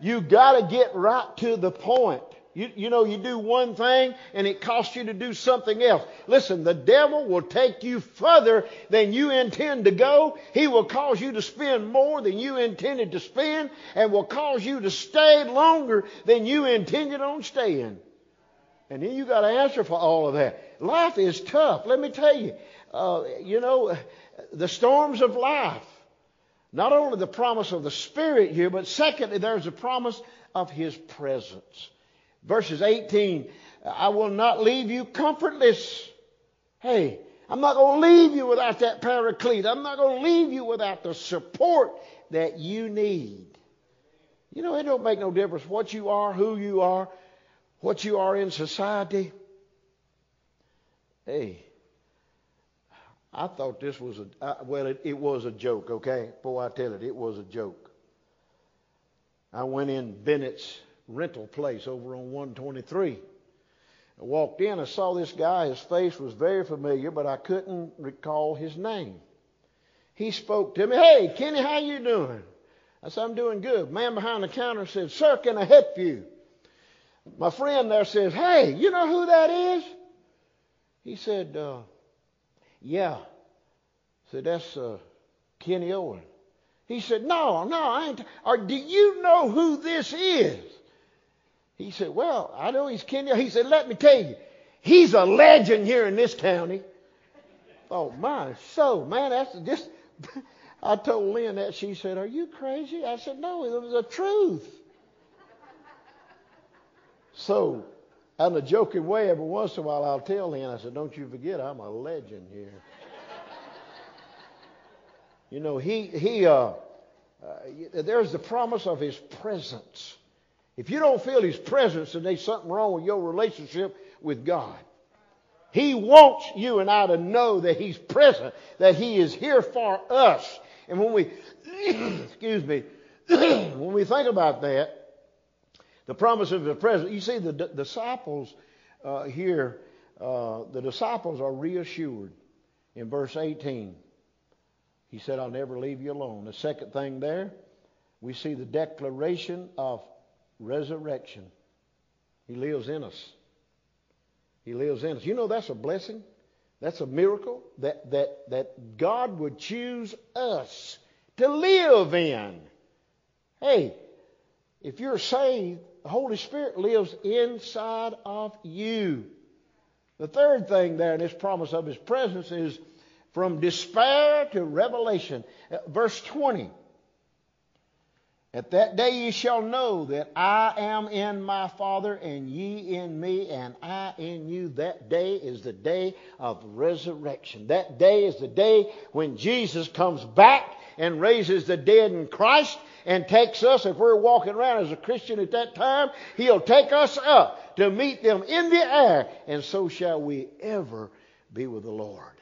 You got to get right to the point. You, you know, you do one thing and it costs you to do something else. Listen, the devil will take you further than you intend to go. He will cause you to spend more than you intended to spend and will cause you to stay longer than you intended on staying. And then you got to answer for all of that. Life is tough. Let me tell you, uh, you know, the storms of life. Not only the promise of the Spirit here, but secondly, there's a promise of His presence. Verses 18, I will not leave you comfortless. Hey, I'm not going to leave you without that paraclete. I'm not going to leave you without the support that you need. You know, it don't make no difference what you are, who you are, what you are in society. Hey, I thought this was a, uh, well, it, it was a joke, okay? Boy, I tell it, it was a joke. I went in Bennett's rental place over on 123. I walked in, I saw this guy. His face was very familiar, but I couldn't recall his name. He spoke to me, "Hey, Kenny, how you doing?" I said, "I'm doing good." Man behind the counter said, "Sir, can I help you?" My friend there says, "Hey, you know who that is?" He said, uh, "Yeah." I said, "That's uh, Kenny Owen." He said, "No, no, I ain't." Or do you know who this is? He said, Well, I know he's Kenya. He said, Let me tell you, he's a legend here in this county. Oh, my so, man, that's just. I told Lynn that. She said, Are you crazy? I said, No, it was the truth. So, in a joking way, every once in a while I'll tell Lynn, I said, Don't you forget, I'm a legend here. you know, he, he, uh, uh, there's the promise of his presence. If you don't feel his presence, then there's something wrong with your relationship with God. He wants you and I to know that he's present, that he is here for us. And when we, excuse me, when we think about that, the promise of the present, you see the d- disciples uh, here, uh, the disciples are reassured in verse 18. He said, I'll never leave you alone. The second thing there, we see the declaration of resurrection. He lives in us. He lives in us. You know that's a blessing. That's a miracle that, that, that God would choose us to live in. Hey, if you're saved, the Holy Spirit lives inside of you. The third thing there in this promise of His presence is from despair to revelation. Uh, verse 20. At that day ye shall know that I am in my Father, and ye in me, and I in you. That day is the day of resurrection. That day is the day when Jesus comes back and raises the dead in Christ and takes us, if we're walking around as a Christian at that time, He'll take us up to meet them in the air, and so shall we ever be with the Lord.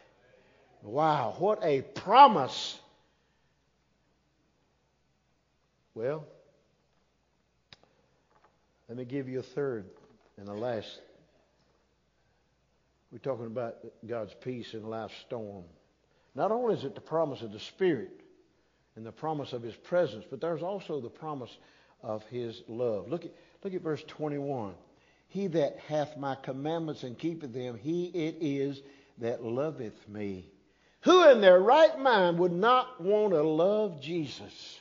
Wow, what a promise Well, let me give you a third and a last. We're talking about God's peace in life's storm. Not only is it the promise of the Spirit and the promise of His presence, but there's also the promise of His love. Look at, look at verse 21. He that hath my commandments and keepeth them, he it is that loveth me. Who in their right mind would not want to love Jesus?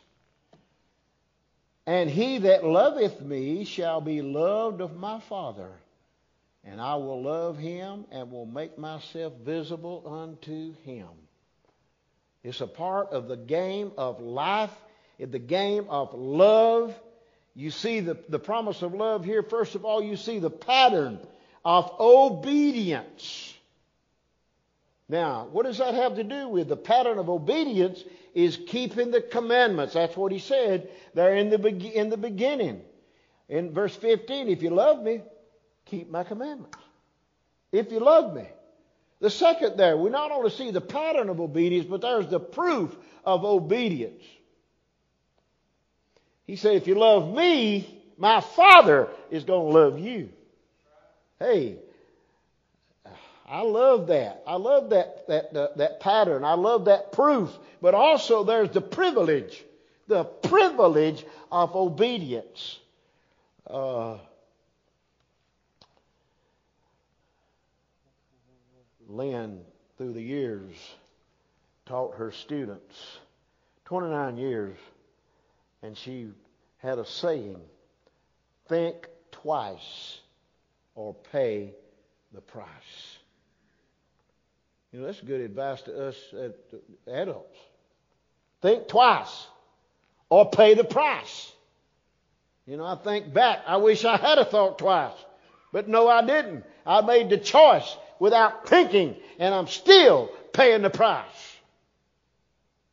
And he that loveth me shall be loved of my Father, and I will love him and will make myself visible unto him. It's a part of the game of life, the game of love. You see the, the promise of love here. First of all, you see the pattern of obedience. Now, what does that have to do with? The pattern of obedience is keeping the commandments. That's what he said there in the, in the beginning. In verse 15, if you love me, keep my commandments. If you love me. The second there, we not only see the pattern of obedience, but there's the proof of obedience. He said, if you love me, my Father is going to love you. Hey, I love that. I love that, that, that, that, pattern. I love that proof. But also there's the privilege, the privilege of obedience. Uh, Lynn, through the years, taught her students 29 years, and she had a saying think twice or pay the price. You know, that's good advice to us adults. Think twice or pay the price. You know, I think back, I wish I had a thought twice. But no, I didn't. I made the choice without thinking, and I'm still paying the price.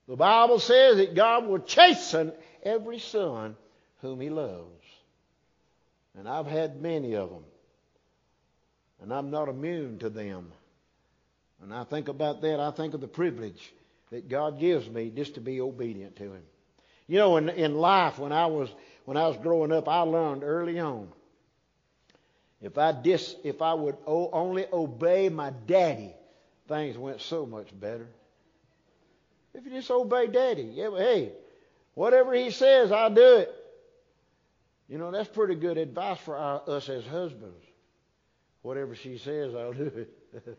The Bible says that God will chasten every son whom he loves. And I've had many of them. And I'm not immune to them. And I think about that, I think of the privilege that God gives me just to be obedient to Him. You know, in, in life, when I was when I was growing up, I learned early on if I dis, if I would o- only obey my daddy, things went so much better. If you just obey daddy, yeah, hey, whatever he says, I'll do it. You know, that's pretty good advice for our, us as husbands. Whatever she says, I'll do it.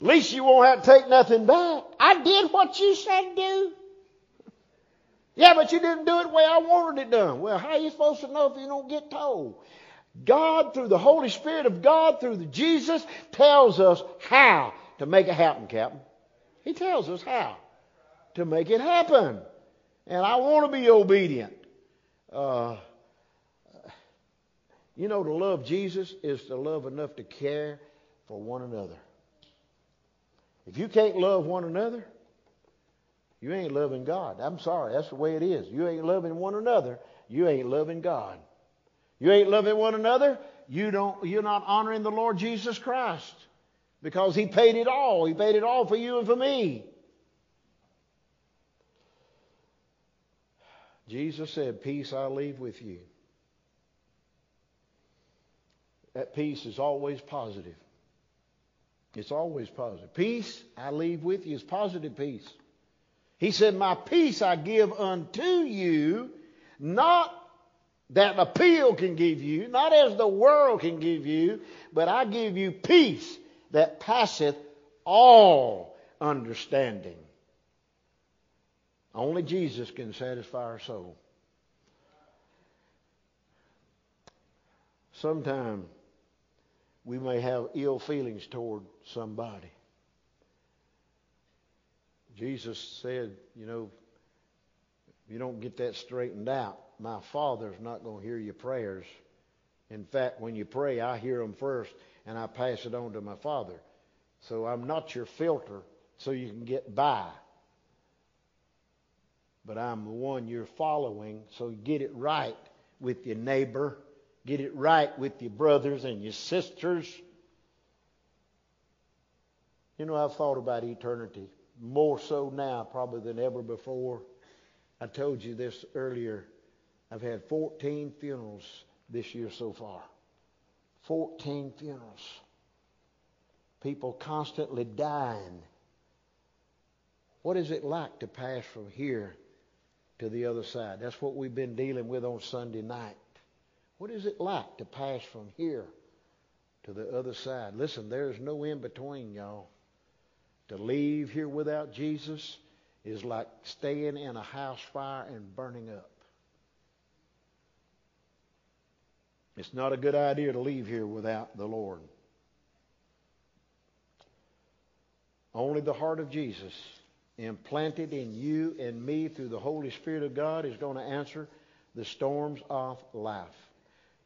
At least you won't have to take nothing back. I did what you said do. Yeah, but you didn't do it the way I wanted it done. Well, how are you supposed to know if you don't get told? God, through the Holy Spirit of God, through the Jesus, tells us how to make it happen, Captain. He tells us how to make it happen. And I want to be obedient. Uh, you know, to love Jesus is to love enough to care for one another. If you can't love one another, you ain't loving God. I'm sorry, that's the way it is. You ain't loving one another, you ain't loving God. You ain't loving one another, you don't you're not honoring the Lord Jesus Christ. Because he paid it all. He paid it all for you and for me. Jesus said, Peace I leave with you. That peace is always positive. It's always positive. Peace I leave with you is positive peace. He said, My peace I give unto you, not that appeal can give you, not as the world can give you, but I give you peace that passeth all understanding. Only Jesus can satisfy our soul. Sometimes we may have ill feelings toward somebody. Jesus said, you know, if you don't get that straightened out, my Father's not going to hear your prayers. In fact, when you pray, I hear them first and I pass it on to my Father. So I'm not your filter so you can get by. But I'm the one you're following, so get it right with your neighbor, get it right with your brothers and your sisters. You know, I've thought about eternity more so now probably than ever before. I told you this earlier. I've had 14 funerals this year so far. 14 funerals. People constantly dying. What is it like to pass from here to the other side? That's what we've been dealing with on Sunday night. What is it like to pass from here to the other side? Listen, there's no in between, y'all. To leave here without Jesus is like staying in a house fire and burning up. It's not a good idea to leave here without the Lord. Only the heart of Jesus, implanted in you and me through the Holy Spirit of God, is going to answer the storms of life.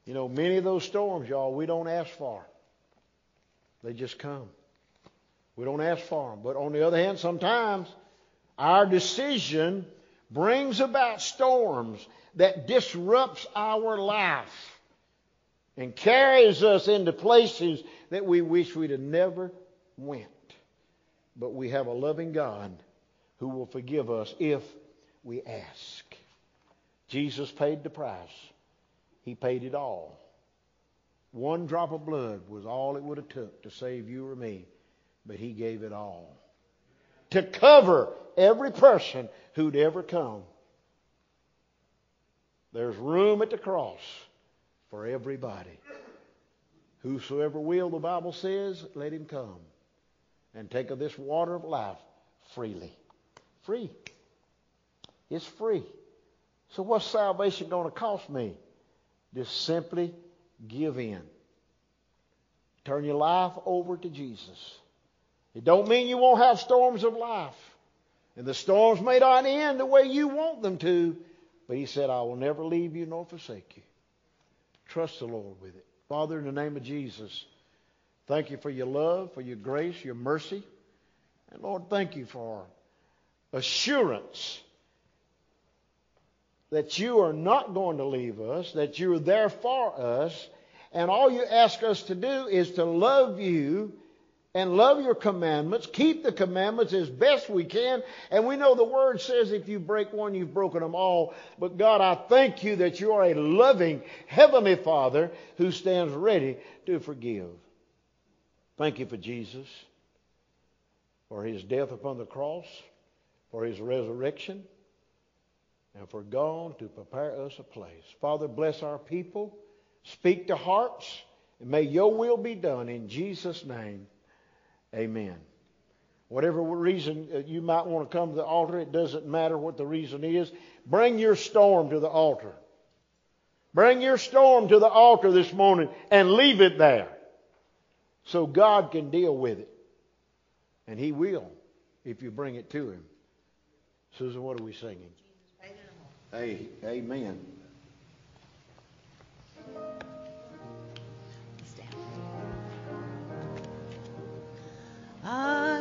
You know, many of those storms, y'all, we don't ask for. They just come. We don't ask for them. But on the other hand, sometimes our decision brings about storms that disrupts our life and carries us into places that we wish we'd have never went. But we have a loving God who will forgive us if we ask. Jesus paid the price. He paid it all. One drop of blood was all it would have took to save you or me, but he gave it all. To cover every person who'd ever come. There's room at the cross for everybody. Whosoever will, the Bible says, let him come and take of this water of life freely. Free. It's free. So what's salvation going to cost me? Just simply give in. Turn your life over to Jesus. It don't mean you won't have storms of life. And the storms may not end the way you want them to, but he said, I will never leave you nor forsake you. Trust the Lord with it. Father, in the name of Jesus, thank you for your love, for your grace, your mercy. And Lord, thank you for assurance that you are not going to leave us, that you're there for us, and all you ask us to do is to love you and love your commandments, keep the commandments as best we can. And we know the Word says if you break one, you've broken them all. But God, I thank you that you are a loving Heavenly Father who stands ready to forgive. Thank you for Jesus, for His death upon the cross, for His resurrection, and for gone to prepare us a place. Father, bless our people. Speak to hearts. And may your will be done in Jesus' name. Amen. Whatever reason uh, you might want to come to the altar, it doesn't matter what the reason is. Bring your storm to the altar. Bring your storm to the altar this morning and leave it there so God can deal with it. And He will if you bring it to Him. Susan, what are we singing? Hey, amen.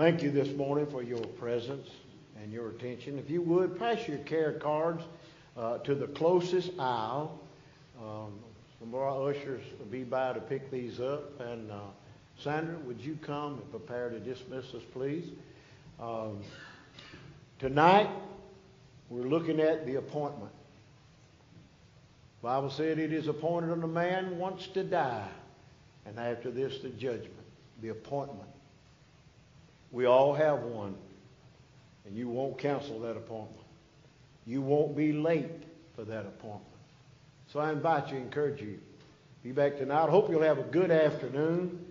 Thank you this morning for your presence and your attention. If you would, pass your care cards uh, to the closest aisle. Um, some of our ushers will be by to pick these up. And uh, Sandra, would you come and prepare to dismiss us, please? Um, tonight, we're looking at the appointment. The Bible said it is appointed unto man once to die, and after this the judgment, the appointment. We all have one. And you won't cancel that appointment. You won't be late for that appointment. So I invite you, encourage you. Be back tonight. I hope you'll have a good afternoon.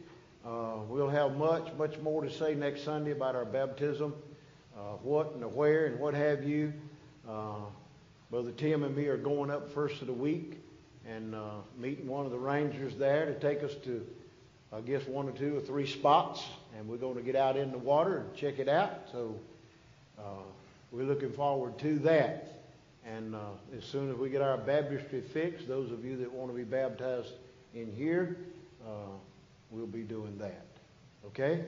Uh, we'll have much, much more to say next Sunday about our baptism, uh, what and where and what have you. Uh, Brother Tim and me are going up first of the week and uh, meeting one of the rangers there to take us to I guess one or two or three spots, and we're going to get out in the water and check it out. So uh, we're looking forward to that. And uh, as soon as we get our baptistry fixed, those of you that want to be baptized in here, uh, we'll be doing that. Okay?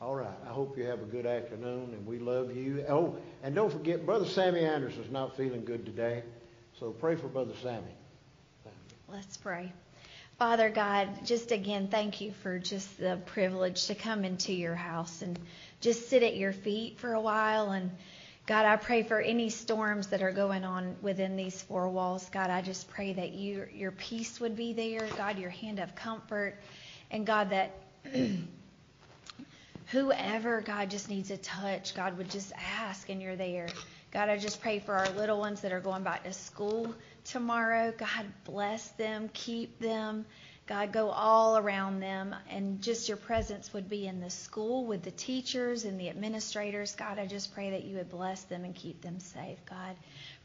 All right. I hope you have a good afternoon, and we love you. Oh, and don't forget, Brother Sammy Anderson's not feeling good today, so pray for Brother Sammy. Let's pray. Father God, just again, thank you for just the privilege to come into your house and just sit at your feet for a while. And God, I pray for any storms that are going on within these four walls. God, I just pray that you, your peace would be there. God, your hand of comfort. And God, that whoever, God, just needs a touch, God would just ask and you're there. God, I just pray for our little ones that are going back to school tomorrow. God, bless them, keep them. God, go all around them, and just your presence would be in the school with the teachers and the administrators. God, I just pray that you would bless them and keep them safe, God.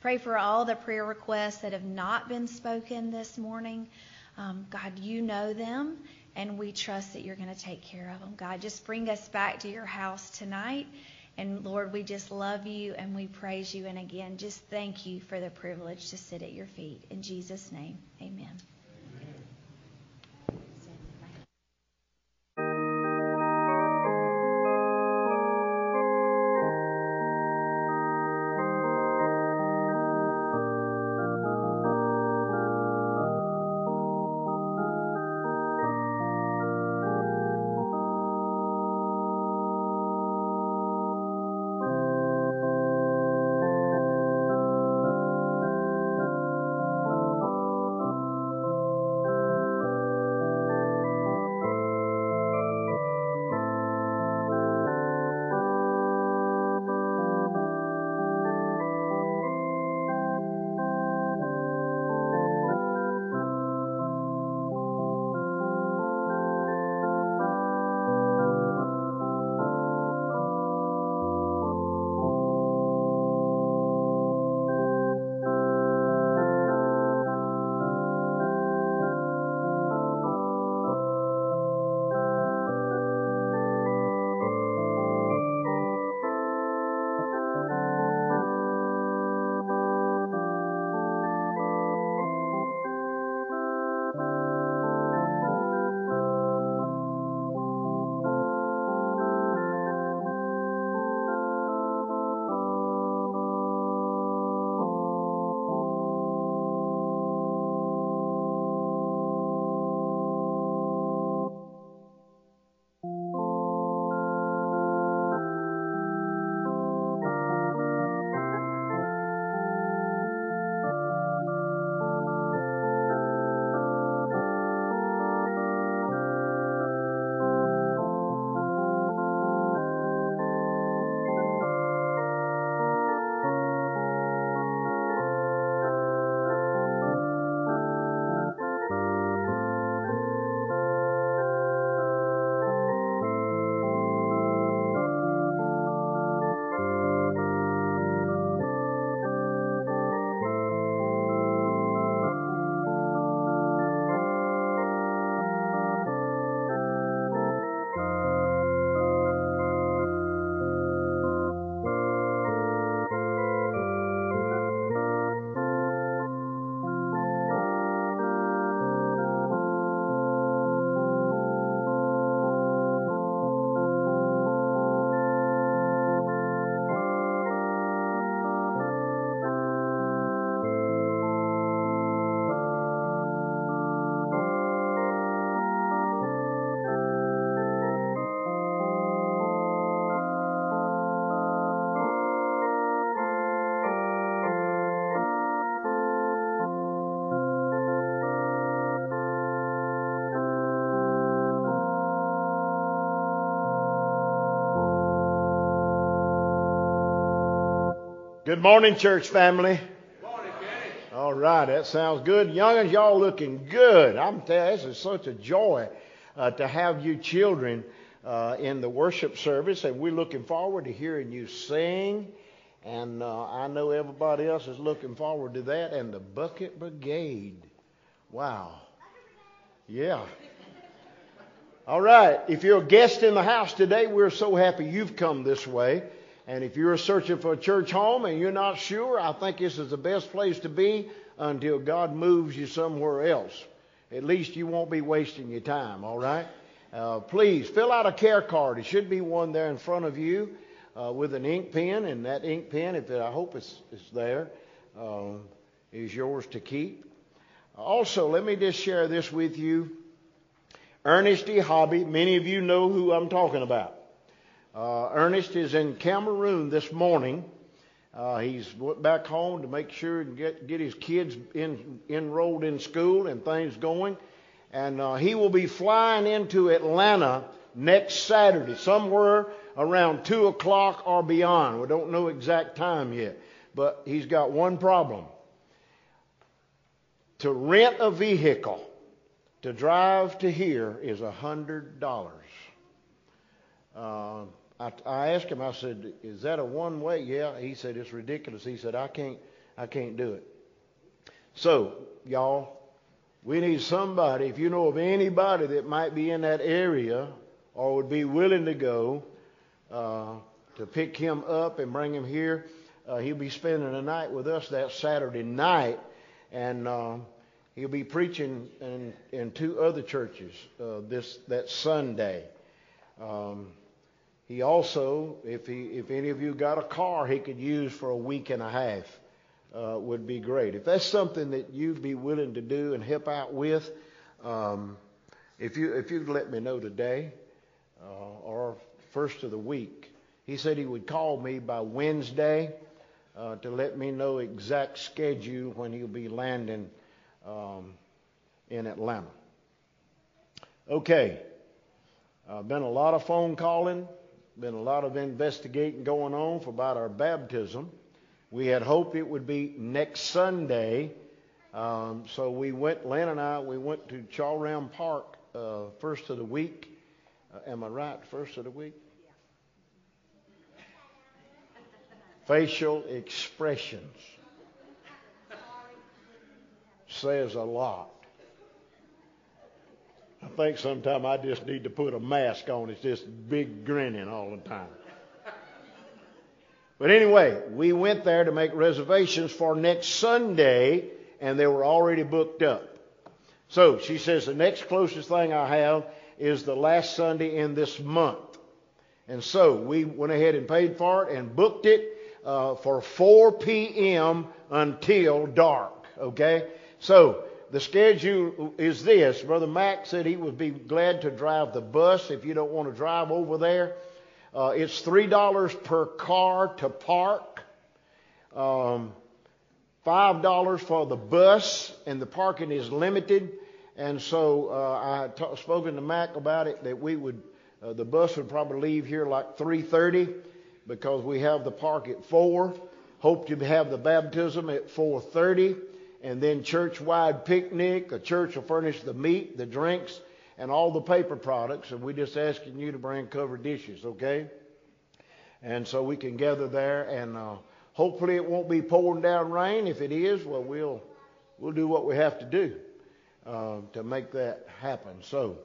Pray for all the prayer requests that have not been spoken this morning. Um, God, you know them, and we trust that you're going to take care of them. God, just bring us back to your house tonight. And Lord, we just love you and we praise you. And again, just thank you for the privilege to sit at your feet. In Jesus' name, amen. Good morning, church family. Good Morning, Kenny. All right, that sounds good. Youngins, y'all looking good. I'm telling you, this is such a joy uh, to have you children uh, in the worship service, and we're looking forward to hearing you sing. And uh, I know everybody else is looking forward to that. And the Bucket Brigade. Wow. Yeah. All right. If you're a guest in the house today, we're so happy you've come this way. And if you're searching for a church home and you're not sure, I think this is the best place to be until God moves you somewhere else. At least you won't be wasting your time, all right? Uh, please fill out a care card. It should be one there in front of you uh, with an ink pen, and that ink pen, if it, I hope it's, it's there, uh, is yours to keep. Also, let me just share this with you. Ernest D. Hobby, many of you know who I'm talking about. Uh, Ernest is in Cameroon this morning. Uh, he's went back home to make sure and get get his kids in, enrolled in school and things going, and uh, he will be flying into Atlanta next Saturday, somewhere around two o'clock or beyond. We don't know exact time yet, but he's got one problem: to rent a vehicle to drive to here is a hundred dollars. Uh, I, I asked him. I said, "Is that a one way?" Yeah. He said, "It's ridiculous." He said, "I can't. I can't do it." So, y'all, we need somebody. If you know of anybody that might be in that area or would be willing to go uh, to pick him up and bring him here, uh, he'll be spending the night with us that Saturday night, and uh, he'll be preaching in, in two other churches uh, this that Sunday. Um, he also, if he, if any of you got a car he could use for a week and a half, uh, would be great. If that's something that you'd be willing to do and help out with, um, if you if you'd let me know today uh, or first of the week, he said he would call me by Wednesday uh, to let me know exact schedule when he'll be landing um, in Atlanta. Okay, uh, been a lot of phone calling been a lot of investigating going on for about our baptism. We had hoped it would be next Sunday. Um, so we went, Lynn and I, we went to Chau Ram Park uh, first of the week. Uh, am I right? First of the week? Facial expressions says a lot. I think sometimes I just need to put a mask on. It's just big grinning all the time. But anyway, we went there to make reservations for next Sunday, and they were already booked up. So she says the next closest thing I have is the last Sunday in this month. And so we went ahead and paid for it and booked it uh, for 4 p.m. until dark. Okay? So the schedule is this. Brother Mac said he would be glad to drive the bus if you don't want to drive over there. Uh, it's $3 per car to park, um, $5 for the bus, and the parking is limited. And so uh, I had t- spoken to Mac about it that we would, uh, the bus would probably leave here like 3:30 because we have the park at four. Hope to have the baptism at 4:30 and then church-wide picnic. The church will furnish the meat, the drinks, and all the paper products. And we're just asking you to bring covered dishes, okay? And so we can gather there, and uh, hopefully it won't be pouring down rain. If it is, well, we'll we'll do what we have to do uh, to make that happen. So,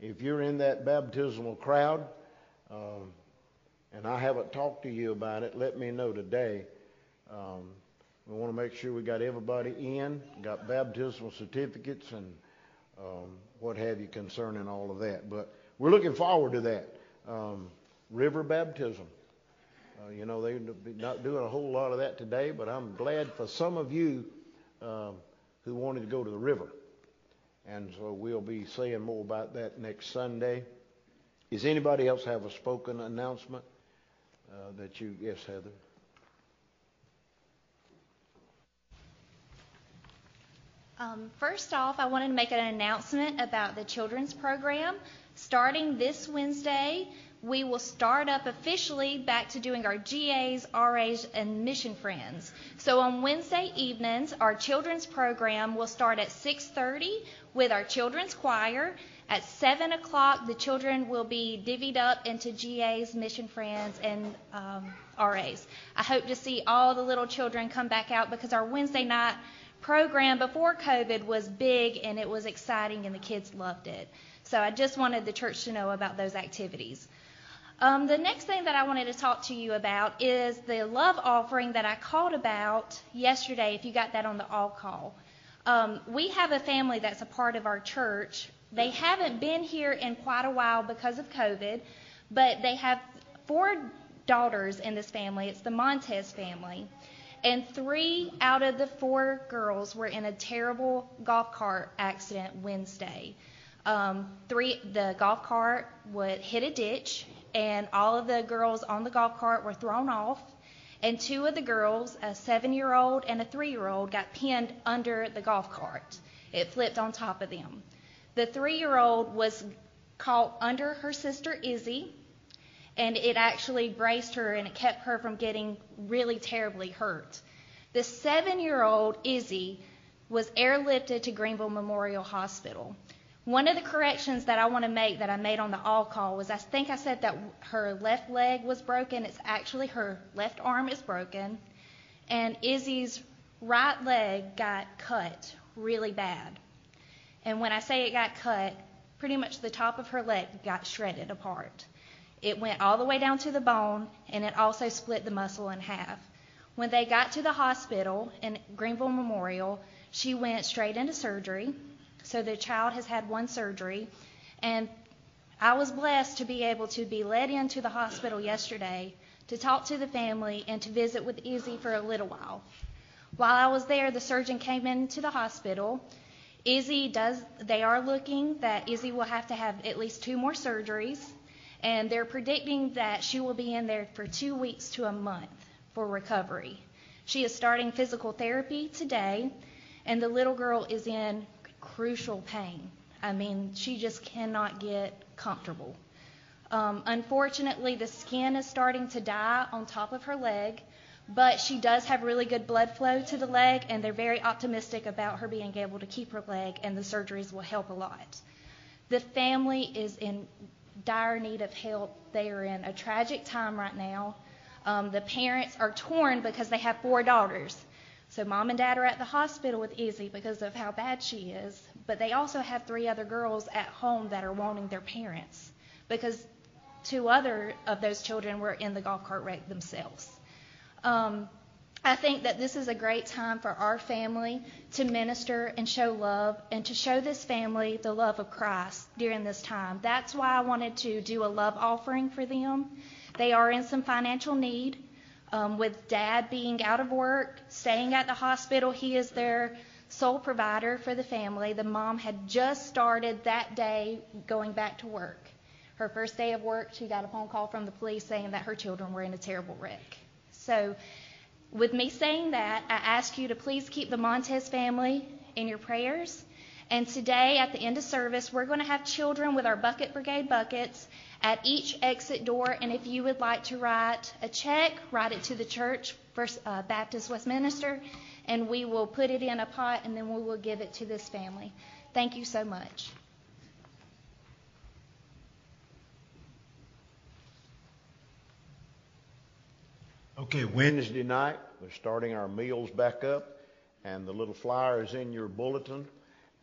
if you're in that baptismal crowd, um, and I haven't talked to you about it, let me know today. Um, we want to make sure we got everybody in, got baptismal certificates and um, what have you concerning all of that. But we're looking forward to that. Um, river baptism. Uh, you know, they're not doing a whole lot of that today, but I'm glad for some of you um, who wanted to go to the river. And so we'll be saying more about that next Sunday. Does anybody else have a spoken announcement uh, that you, yes, Heather? Um, first off, I wanted to make an announcement about the children's program. Starting this Wednesday, we will start up officially back to doing our GAs, RAs, and mission friends. So on Wednesday evenings, our children's program will start at 6:30 with our children's choir. At 7 o'clock, the children will be divvied up into GAs, mission friends, and um, RAs. I hope to see all the little children come back out because our Wednesday night program before COVID was big and it was exciting and the kids loved it. So I just wanted the church to know about those activities. Um, the next thing that I wanted to talk to you about is the love offering that I called about yesterday, if you got that on the all call. Um, we have a family that's a part of our church. They haven't been here in quite a while because of COVID, but they have four daughters in this family. It's the Montez family. And three out of the four girls were in a terrible golf cart accident Wednesday. Um, three, the golf cart would hit a ditch and all of the girls on the golf cart were thrown off. And two of the girls, a seven year old and a three year old, got pinned under the golf cart. It flipped on top of them. The three year old was caught under her sister Izzy, and it actually braced her and it kept her from getting really terribly hurt. The seven year old Izzy was airlifted to Greenville Memorial Hospital. One of the corrections that I want to make that I made on the all call was I think I said that her left leg was broken. It's actually her left arm is broken. And Izzy's right leg got cut really bad. And when I say it got cut, pretty much the top of her leg got shredded apart. It went all the way down to the bone, and it also split the muscle in half. When they got to the hospital in Greenville Memorial, she went straight into surgery. So the child has had one surgery. And I was blessed to be able to be led into the hospital yesterday to talk to the family and to visit with Izzy for a little while. While I was there, the surgeon came into the hospital. Izzy does, they are looking that Izzy will have to have at least two more surgeries, and they're predicting that she will be in there for two weeks to a month for recovery. She is starting physical therapy today, and the little girl is in crucial pain. I mean, she just cannot get comfortable. Um, unfortunately, the skin is starting to die on top of her leg, but she does have really good blood flow to the leg, and they're very optimistic about her being able to keep her leg, and the surgeries will help a lot. The family is in dire need of help. They are in a tragic time right now. Um, the parents are torn because they have four daughters. So mom and dad are at the hospital with Izzy because of how bad she is, but they also have three other girls at home that are wanting their parents because two other of those children were in the golf cart wreck themselves. Um, I think that this is a great time for our family to minister and show love and to show this family the love of Christ during this time. That's why I wanted to do a love offering for them. They are in some financial need. Um, with dad being out of work, staying at the hospital, he is their sole provider for the family. The mom had just started that day going back to work. Her first day of work, she got a phone call from the police saying that her children were in a terrible wreck. So, with me saying that, I ask you to please keep the Montez family in your prayers. And today, at the end of service, we're going to have children with our Bucket Brigade buckets at each exit door. And if you would like to write a check, write it to the church, First uh, Baptist Westminster, and we will put it in a pot and then we will give it to this family. Thank you so much. Okay, Wednesday night, we're starting our meals back up, and the little flyer is in your bulletin.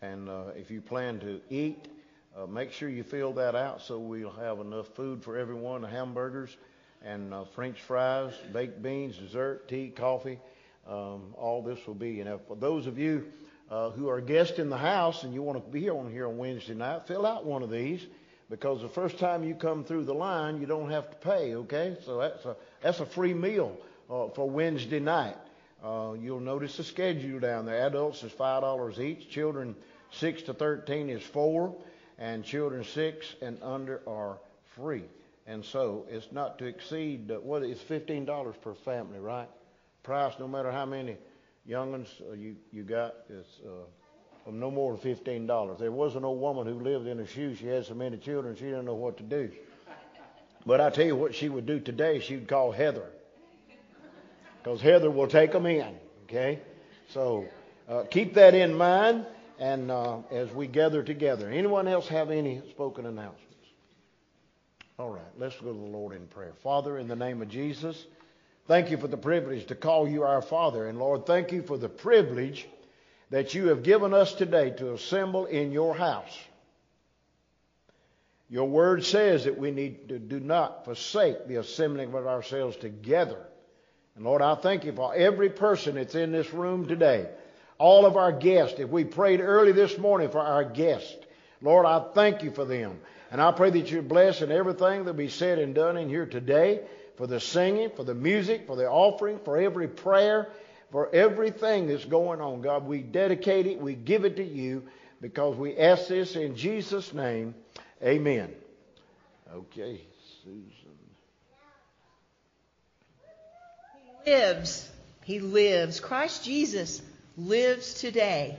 And uh, if you plan to eat, uh, make sure you fill that out so we'll have enough food for everyone, hamburgers and uh, french fries, baked beans, dessert, tea, coffee. Um, all this will be. And for those of you uh, who are guests in the house and you want to be here on here on Wednesday night, fill out one of these because the first time you come through the line, you don't have to pay. Okay, so that's a that's a free meal uh, for Wednesday night. Uh, you'll notice the schedule down there. Adults is five dollars each. Children six to thirteen is four and children six and under are free. And so it's not to exceed, uh, what is $15 per family, right? Price, no matter how many young'uns uh, you, you got, it's uh, no more than $15. There was an old woman who lived in a shoe. She had so many children, she didn't know what to do. But I tell you what she would do today, she would call Heather. Because Heather will take them in, okay? So uh, keep that in mind and uh, as we gather together. Anyone else have any spoken announcements? All right, let's go to the Lord in prayer. Father, in the name of Jesus, thank you for the privilege to call you our Father. And Lord, thank you for the privilege that you have given us today to assemble in your house. Your word says that we need to do not forsake the assembling of ourselves together. And Lord, I thank you for every person that's in this room today. All of our guests. If we prayed early this morning for our guests, Lord, I thank you for them. And I pray that you bless in everything that be said and done in here today, for the singing, for the music, for the offering, for every prayer, for everything that's going on. God, we dedicate it, we give it to you because we ask this in Jesus' name. Amen. Okay, Susan. He lives. He lives. Christ Jesus lives today.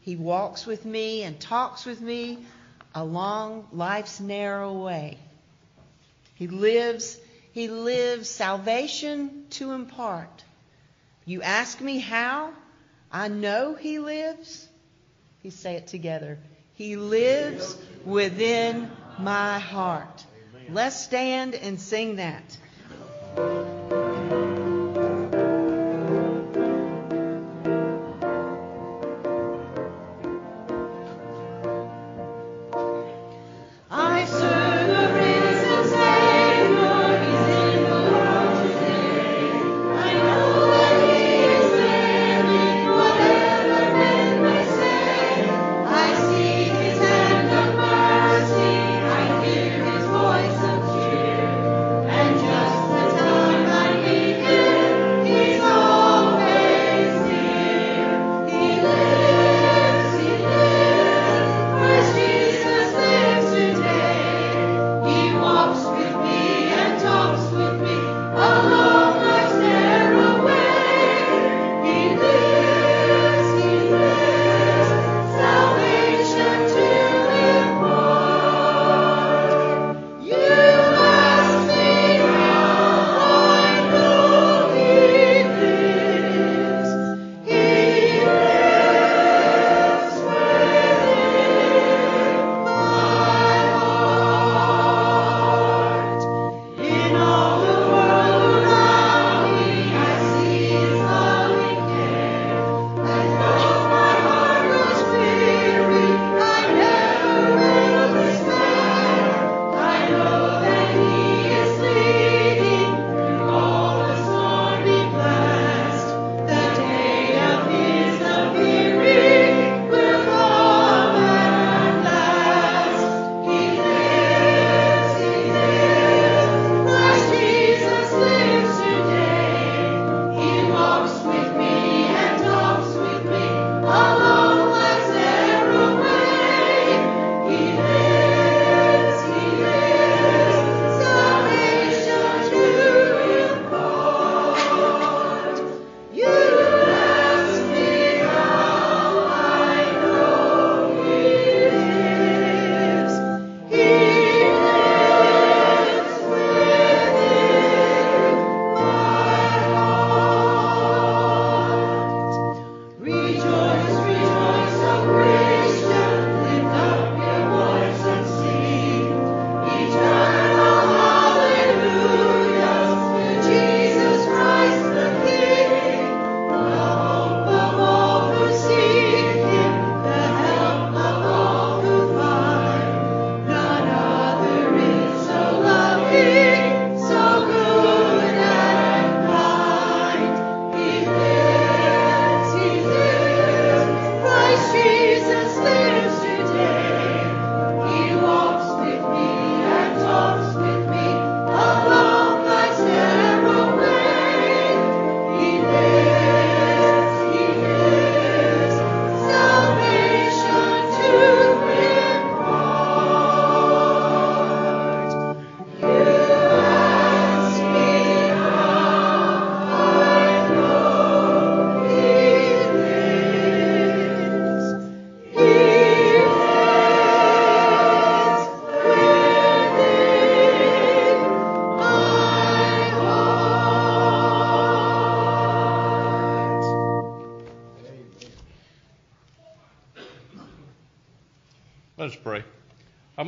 He walks with me and talks with me along life's narrow way. He lives, he lives salvation to impart. You ask me how? I know he lives. He say it together. He lives within my heart. Let's stand and sing that.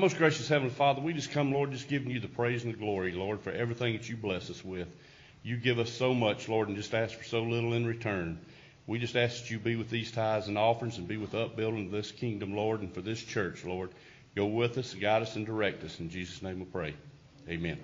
Most gracious Heavenly Father, we just come, Lord, just giving you the praise and the glory, Lord, for everything that you bless us with. You give us so much, Lord, and just ask for so little in return. We just ask that you be with these tithes and offerings and be with the upbuilding of this kingdom, Lord, and for this church, Lord. Go with us, guide us, and direct us. In Jesus' name we pray. Amen.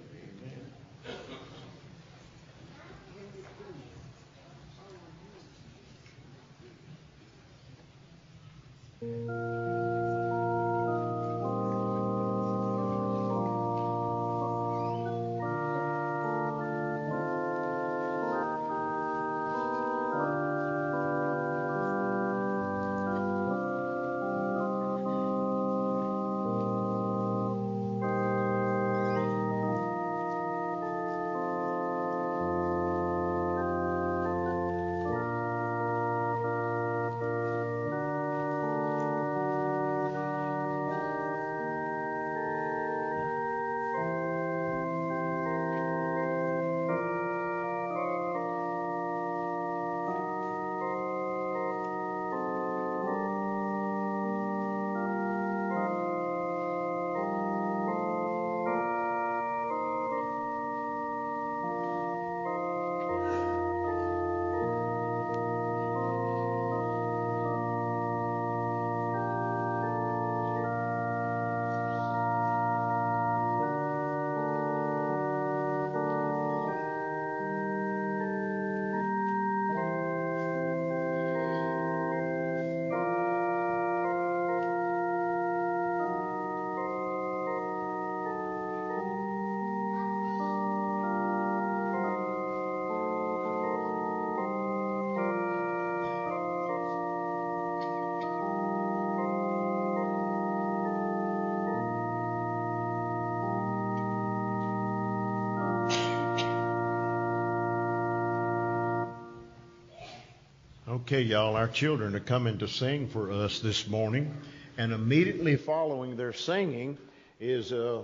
Okay, y'all, our children are coming to sing for us this morning. And immediately following their singing is uh,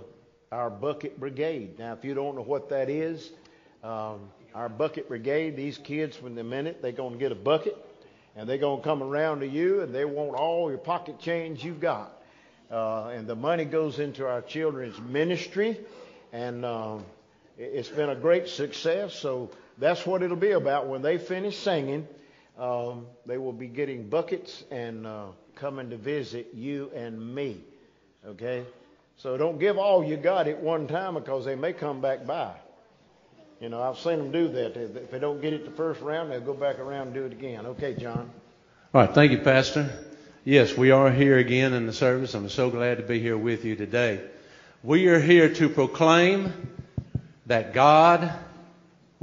our bucket brigade. Now, if you don't know what that is, um, our bucket brigade, these kids, when the minute they're going to get a bucket and they're going to come around to you and they want all your pocket change you've got. Uh, and the money goes into our children's ministry. And um, it's been a great success. So that's what it'll be about when they finish singing. Um, they will be getting buckets and uh, coming to visit you and me. Okay? So don't give all you got at one time because they may come back by. You know, I've seen them do that. If they don't get it the first round, they'll go back around and do it again. Okay, John. All right, thank you, Pastor. Yes, we are here again in the service. I'm so glad to be here with you today. We are here to proclaim that God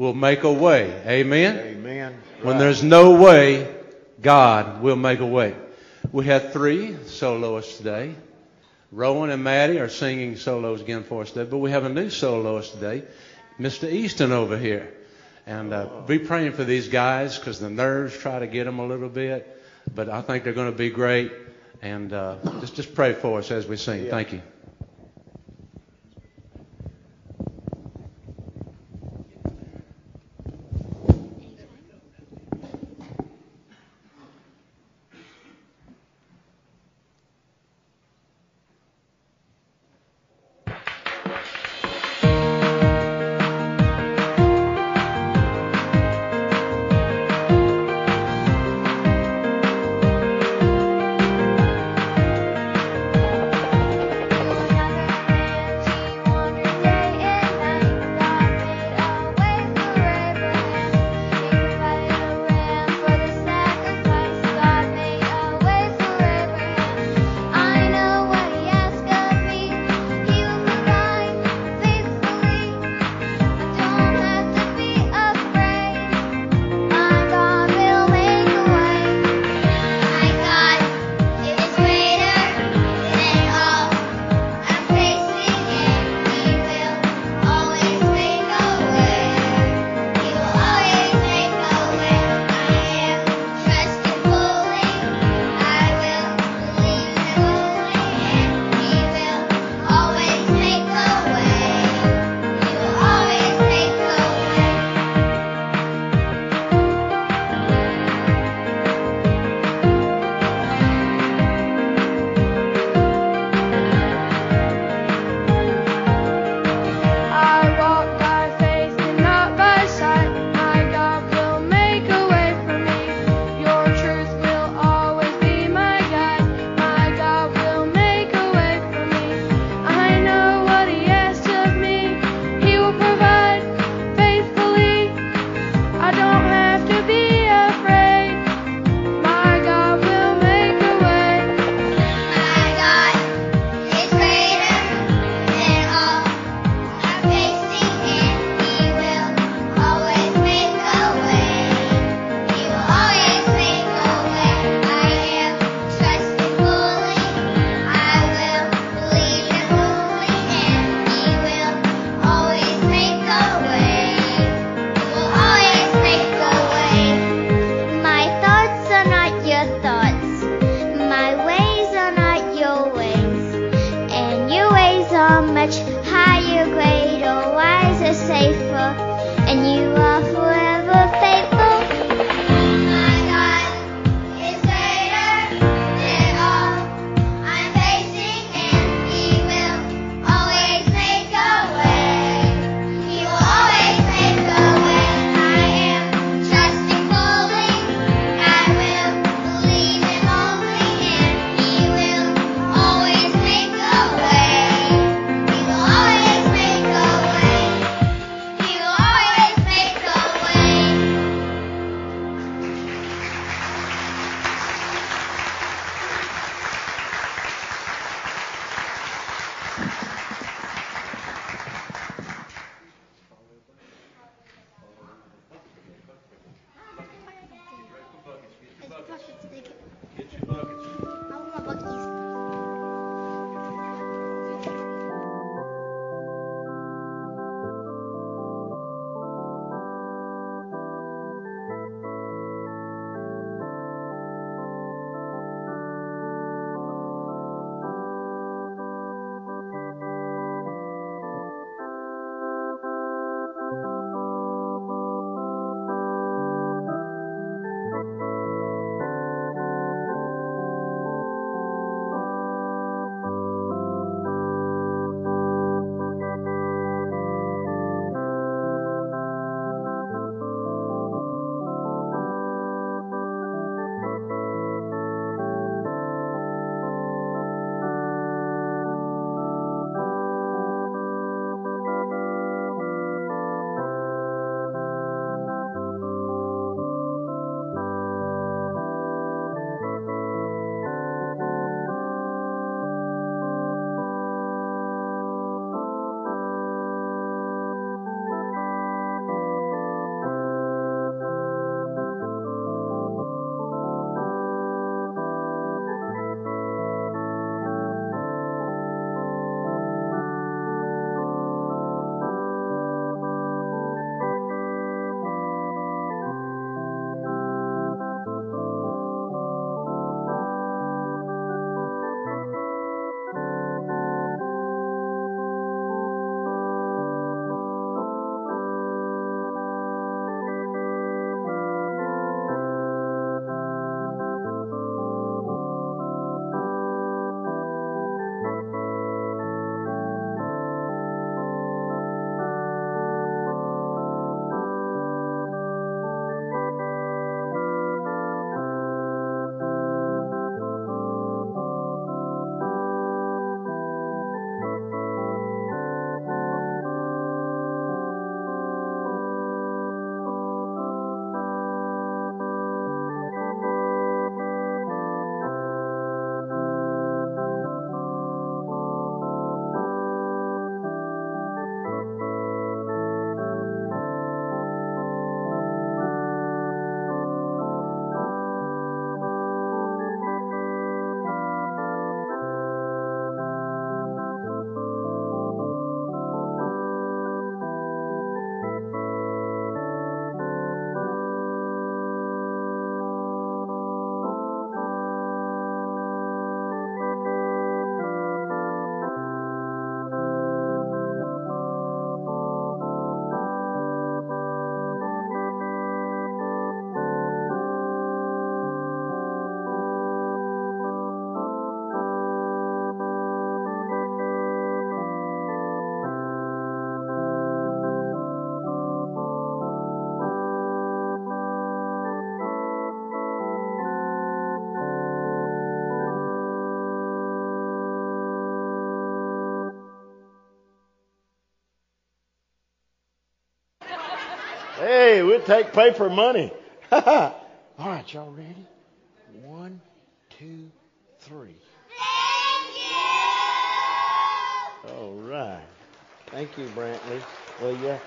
will make a way. Amen. Amen. When there's no way, God will make a way. We had three soloists today. Rowan and Maddie are singing solos again for us today, but we have a new soloist today, Mr. Easton over here. And uh, be praying for these guys because the nerves try to get them a little bit, but I think they're going to be great. And uh, just just pray for us as we sing. Yeah. Thank you. Take paper money. All right, y'all ready? One, two, three. Thank you. All right. Thank you, Brantley. Well, yeah.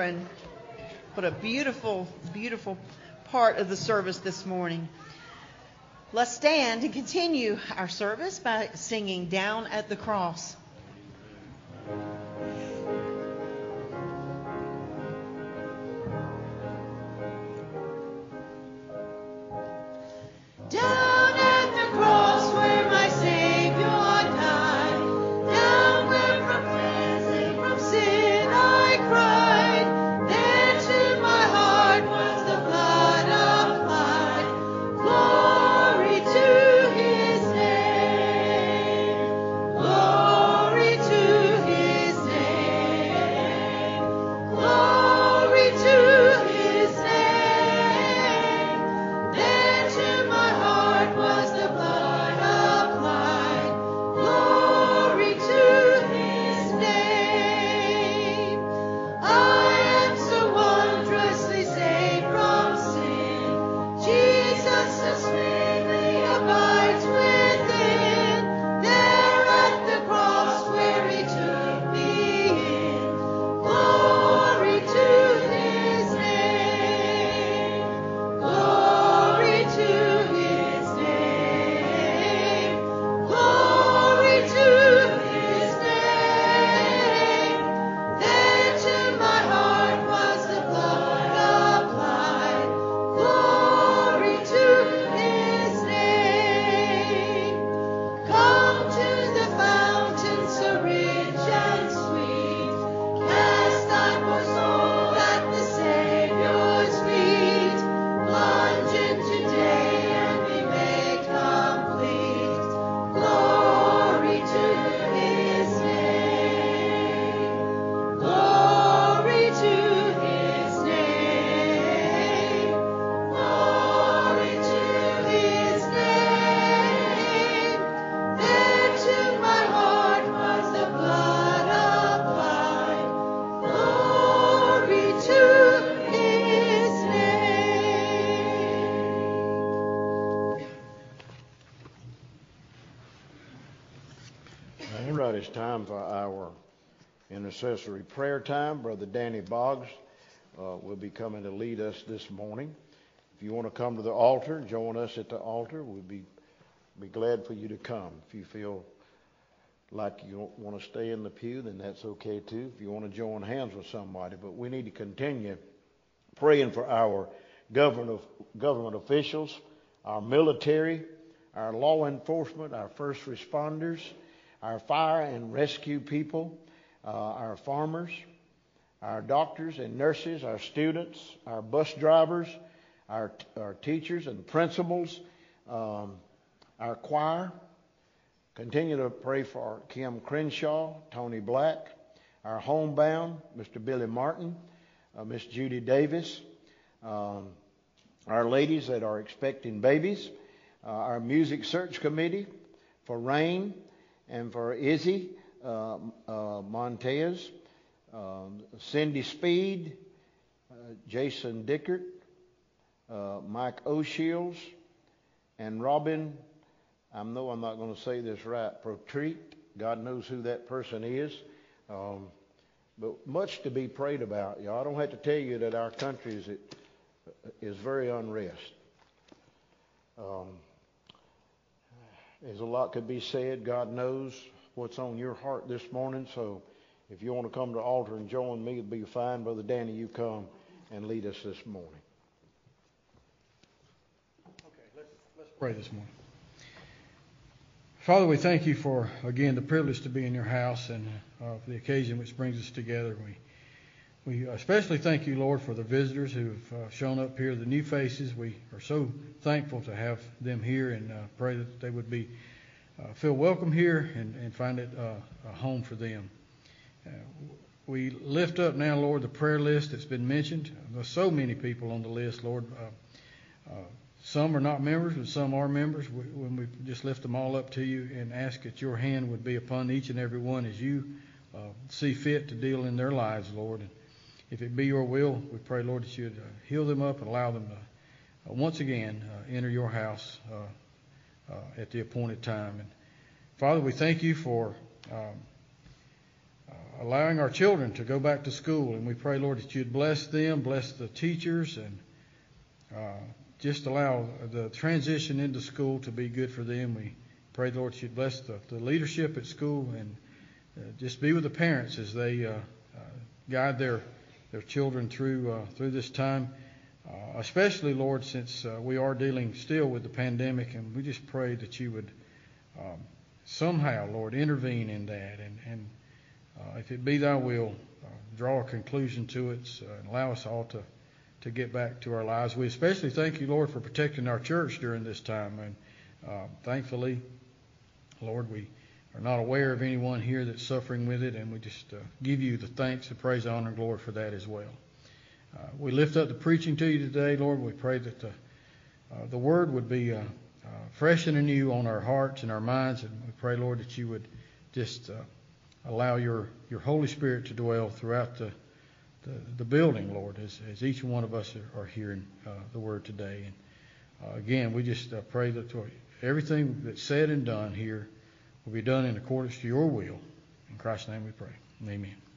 Children. What a beautiful, beautiful part of the service this morning. Let's stand and continue our service by singing Down at the Cross. Time for our intercessory prayer time. Brother Danny Boggs uh, will be coming to lead us this morning. If you want to come to the altar, join us at the altar. We'd be be glad for you to come. If you feel like you don't want to stay in the pew, then that's okay too. If you want to join hands with somebody, but we need to continue praying for our government government officials, our military, our law enforcement, our first responders, our fire and rescue people, uh, our farmers, our doctors and nurses, our students, our bus drivers, our, our teachers and principals, um, our choir. Continue to pray for Kim Crenshaw, Tony Black, our homebound, Mr. Billy Martin, uh, Miss Judy Davis, um, our ladies that are expecting babies, uh, our music search committee for Rain and for Izzy uh, uh, Montez, um, Cindy Speed, uh, Jason Dickert, uh, Mike O'Shields, and Robin. I know I'm not going to say this right. Protreat. God knows who that person is. Um, but much to be prayed about, y'all. I don't have to tell you that our country is is very unrest. Um, there's a lot could be said. God knows what's on your heart this morning. So if you want to come to altar and join me, it'd be fine. Brother Danny, you come and lead us this morning. Okay, let's, let's pray this morning. Father, we thank you for, again, the privilege to be in your house and uh, for the occasion which brings us together. We we especially thank you, Lord, for the visitors who have uh, shown up here, the new faces. We are so thankful to have them here and uh, pray that they would be uh, feel welcome here and, and find it uh, a home for them. Uh, we lift up now, Lord, the prayer list that's been mentioned. There's so many people on the list, Lord. Uh, some are not members, but some are members. We, when we just lift them all up to you and ask that your hand would be upon each and every one as you see fit to deal in their lives, Lord. And, if it be your will, we pray, Lord, that you would uh, heal them up and allow them to uh, once again uh, enter your house uh, uh, at the appointed time. And Father, we thank you for um, uh, allowing our children to go back to school. And we pray, Lord, that you'd bless them, bless the teachers, and just allow the transition into school to be good for them. We pray, Lord, that you'd bless the, the leadership at school and just be with the parents as they guide their their children through uh, through this time. Uh, especially, Lord, since uh, we are dealing still with the pandemic, and we just pray that you would um, somehow, Lord, intervene in that, and, and uh, if it be Thy will, uh, draw a conclusion to it, uh, and allow us all to to get back to our lives. We especially thank you, Lord, for protecting our church during this time, and thankfully, Lord, we are not aware of anyone here that's suffering with it, and we just uh, give you the thanks, the praise, honor, and glory for that as well. Uh, we lift up the preaching to you today, Lord. We pray that the, uh, the word would be uh, uh, fresh and anew on our hearts and our minds, and we pray, Lord, that you would just uh, allow your, your Holy Spirit to dwell throughout the, the, the building, Lord, as, as each one of us are, are hearing the word today. And again, we just pray that everything that's said and done here will be done in accordance to your will. In Christ's name we pray. Amen.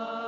Oh.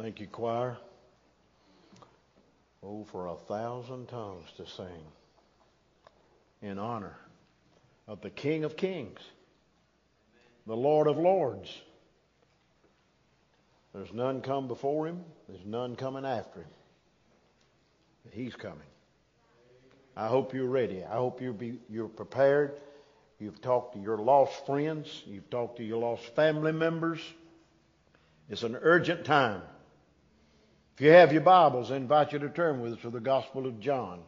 Thank you, choir. Oh, for a thousand tongues to sing in honor of the King of Kings, the Lord of Lords. There's none come before him, there's none coming after him. He's coming. I hope you're ready. I hope you're, be, you're prepared. You've talked to your lost friends, you've talked to your lost family members. It's an urgent time. If you have your Bibles, I invite you to turn with us to the Gospel of John.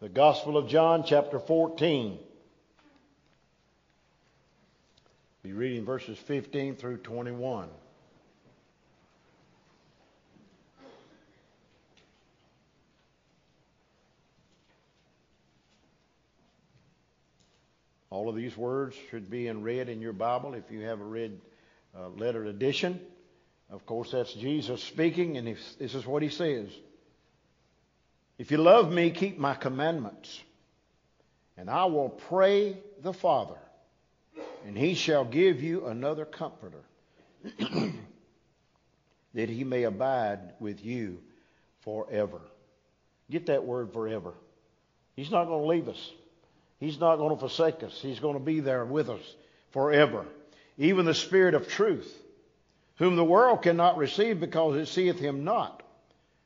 The Gospel of John, chapter 14. Be reading verses 15 through 21. All of these words should be in red in your Bible if you have a red uh, letter edition. Of course, that's Jesus speaking, and this is what he says If you love me, keep my commandments, and I will pray the Father, and he shall give you another comforter, that he may abide with you forever. Get that word forever. He's not going to leave us. He's not going to forsake us. He's going to be there with us forever. Even the Spirit of truth whom the world cannot receive because it seeth him not.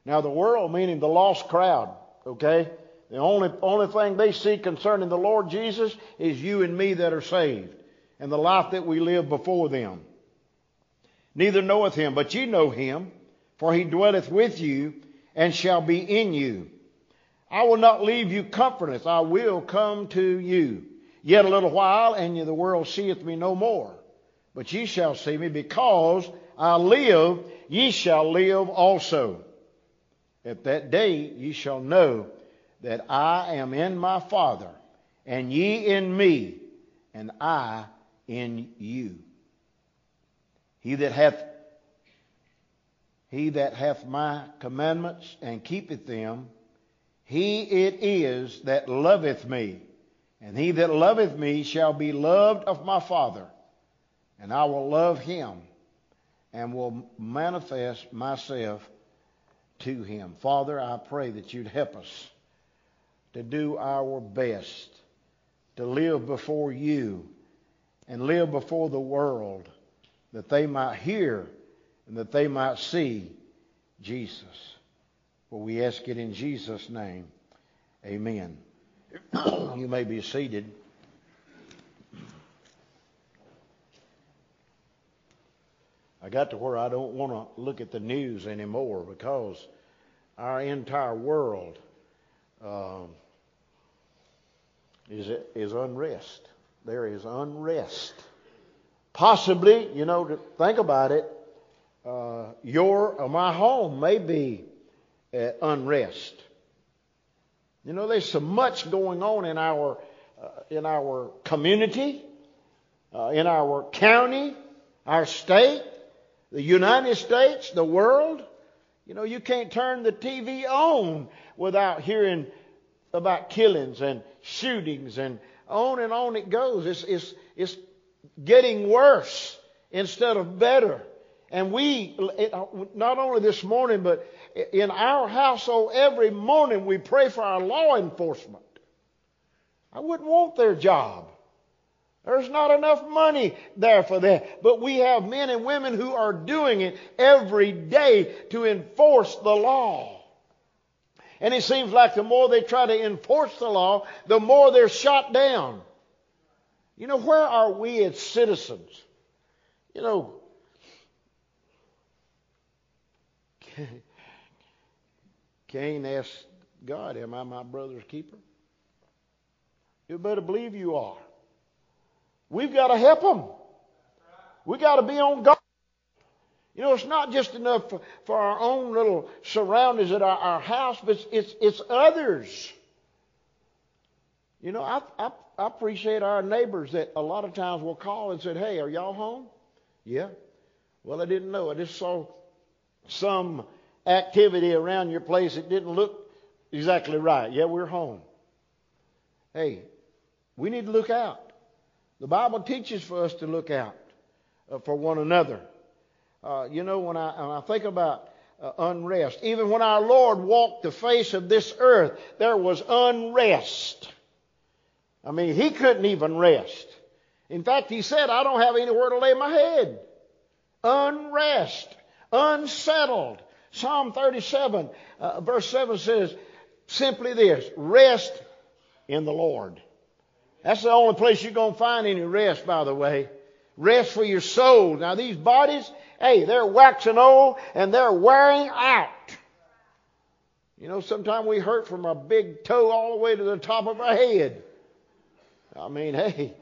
Now, the world, meaning the lost crowd, okay? The only, only thing they see concerning the Lord Jesus is you and me that are saved and the life that we live before them. Neither knoweth him, but ye know him, for he dwelleth with you and shall be in you. I will not leave you comfortless. I will come to you. Yet a little while, and the world seeth me no more. But ye shall see me because I live, ye shall live also. At that day ye shall know that I am in my Father, and ye in me, and I in you. He that hath he that hath my commandments and keepeth them, he it is that loveth me. And he that loveth me shall be loved of my Father, and I will love him and will manifest myself to him. Father, I pray that you'd help us to do our best to live before you and live before the world that they might hear and that they might see Jesus. For we ask it in Jesus' name. Amen. you may be seated. I got to where I don't want to look at the news anymore because our entire world um, is is unrest. There is unrest. Possibly, you know, to think about it, uh, your or my home may be at unrest. You know, there's so much going on in our uh, in our community, uh, in our county, our state the United States, the world. You know, you can't turn the TV on without hearing about killings and shootings and on and on it goes. It's, it's, it's getting worse instead of better. And we, not only this morning, but in our household, every morning we pray for our law enforcement. I wouldn't want their job. There's not enough money there for that. But we have men and women who are doing it every day to enforce the law. And it seems like the more they try to enforce the law, the more they're shot down. You know, where are we as citizens? You know, Cain asked God, Am I my brother's keeper? You better believe you are. We've got to help them. We've got to be on guard. You know, it's not just enough for, for our own little surroundings at our, our house, but it's, it's, it's others. You know, I, I, I appreciate our neighbors that a lot of times will call and say, "Hey, are y'all home?" Yeah. Well, I didn't know. I just saw some activity around your place that didn't look exactly right. Yeah, we're home. Hey, we need to look out. The Bible teaches for us to look out uh, for one another. Uh, you know, when I, when I think about uh, unrest. Even when our Lord walked the face of this earth, there was unrest. I mean, he couldn't even rest. In fact, he said, I don't have anywhere to lay my head. Unrest, unsettled. Psalm 37, uh, verse 7 says simply this rest in the Lord. That's the only place you're going to find any rest, by the way. Rest for your soul. Now, these bodies, hey, they're waxing old and they're wearing out. You know, sometimes we hurt from our big toe all the way to the top of our head. I mean, hey,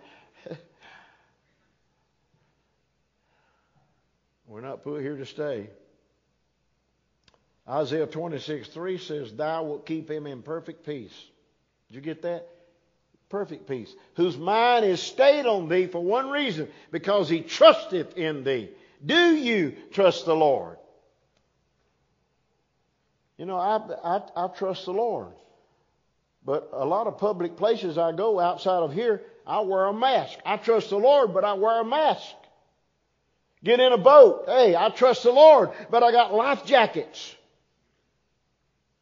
we're not put here to stay. Isaiah 26, 3 says, Thou wilt keep him in perfect peace. Did you get that? Perfect peace. Whose mind is stayed on thee for one reason, because he trusteth in thee. Do you trust the Lord? You know, I, I, I trust the Lord. But a lot of public places I go outside of here, I wear a mask. I trust the Lord, but I wear a mask. Get in a boat. Hey, I trust the Lord, but I got life jackets.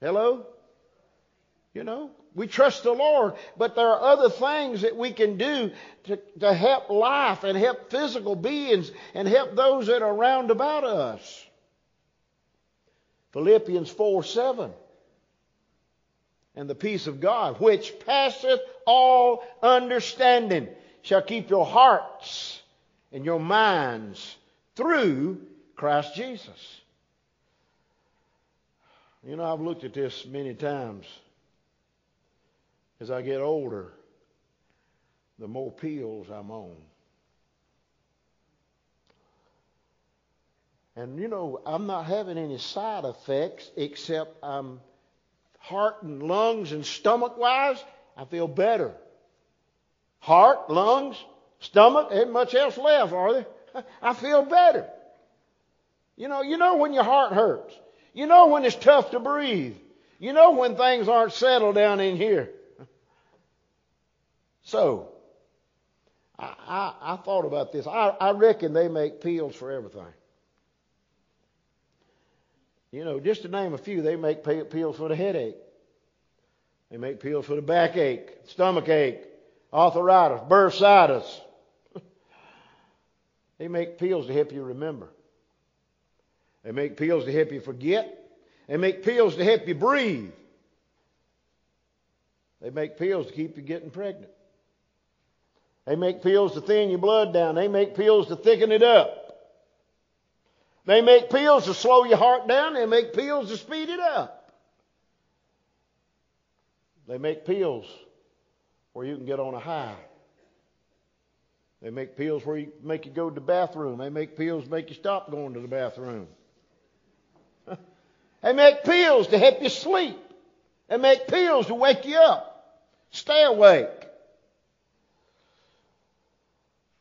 Hello? You know, we trust the Lord, but there are other things that we can do to, to help life and help physical beings and help those that are round about us. Philippians 4 7. And the peace of God, which passeth all understanding, shall keep your hearts and your minds through Christ Jesus. You know, I've looked at this many times. As I get older, the more pills I'm on. And you know, I'm not having any side effects except I'm heart and lungs and stomach wise, I feel better. Heart, lungs, stomach, ain't much else left, are there? I feel better. You know, you know when your heart hurts. You know when it's tough to breathe. You know when things aren't settled down in here. So, I, I, I thought about this. I, I reckon they make pills for everything. You know, just to name a few, they make pills for the headache. They make pills for the backache, stomach ache, arthritis, bursitis. they make pills to help you remember. They make pills to help you forget. They make pills to help you breathe. They make pills to keep you getting pregnant. They make pills to thin your blood down. They make pills to thicken it up. They make pills to slow your heart down. They make pills to speed it up. They make pills where you can get on a high. They make pills where you make you go to the bathroom. They make pills make you stop going to the bathroom. They make pills to help you sleep. They make pills to wake you up. Stay awake.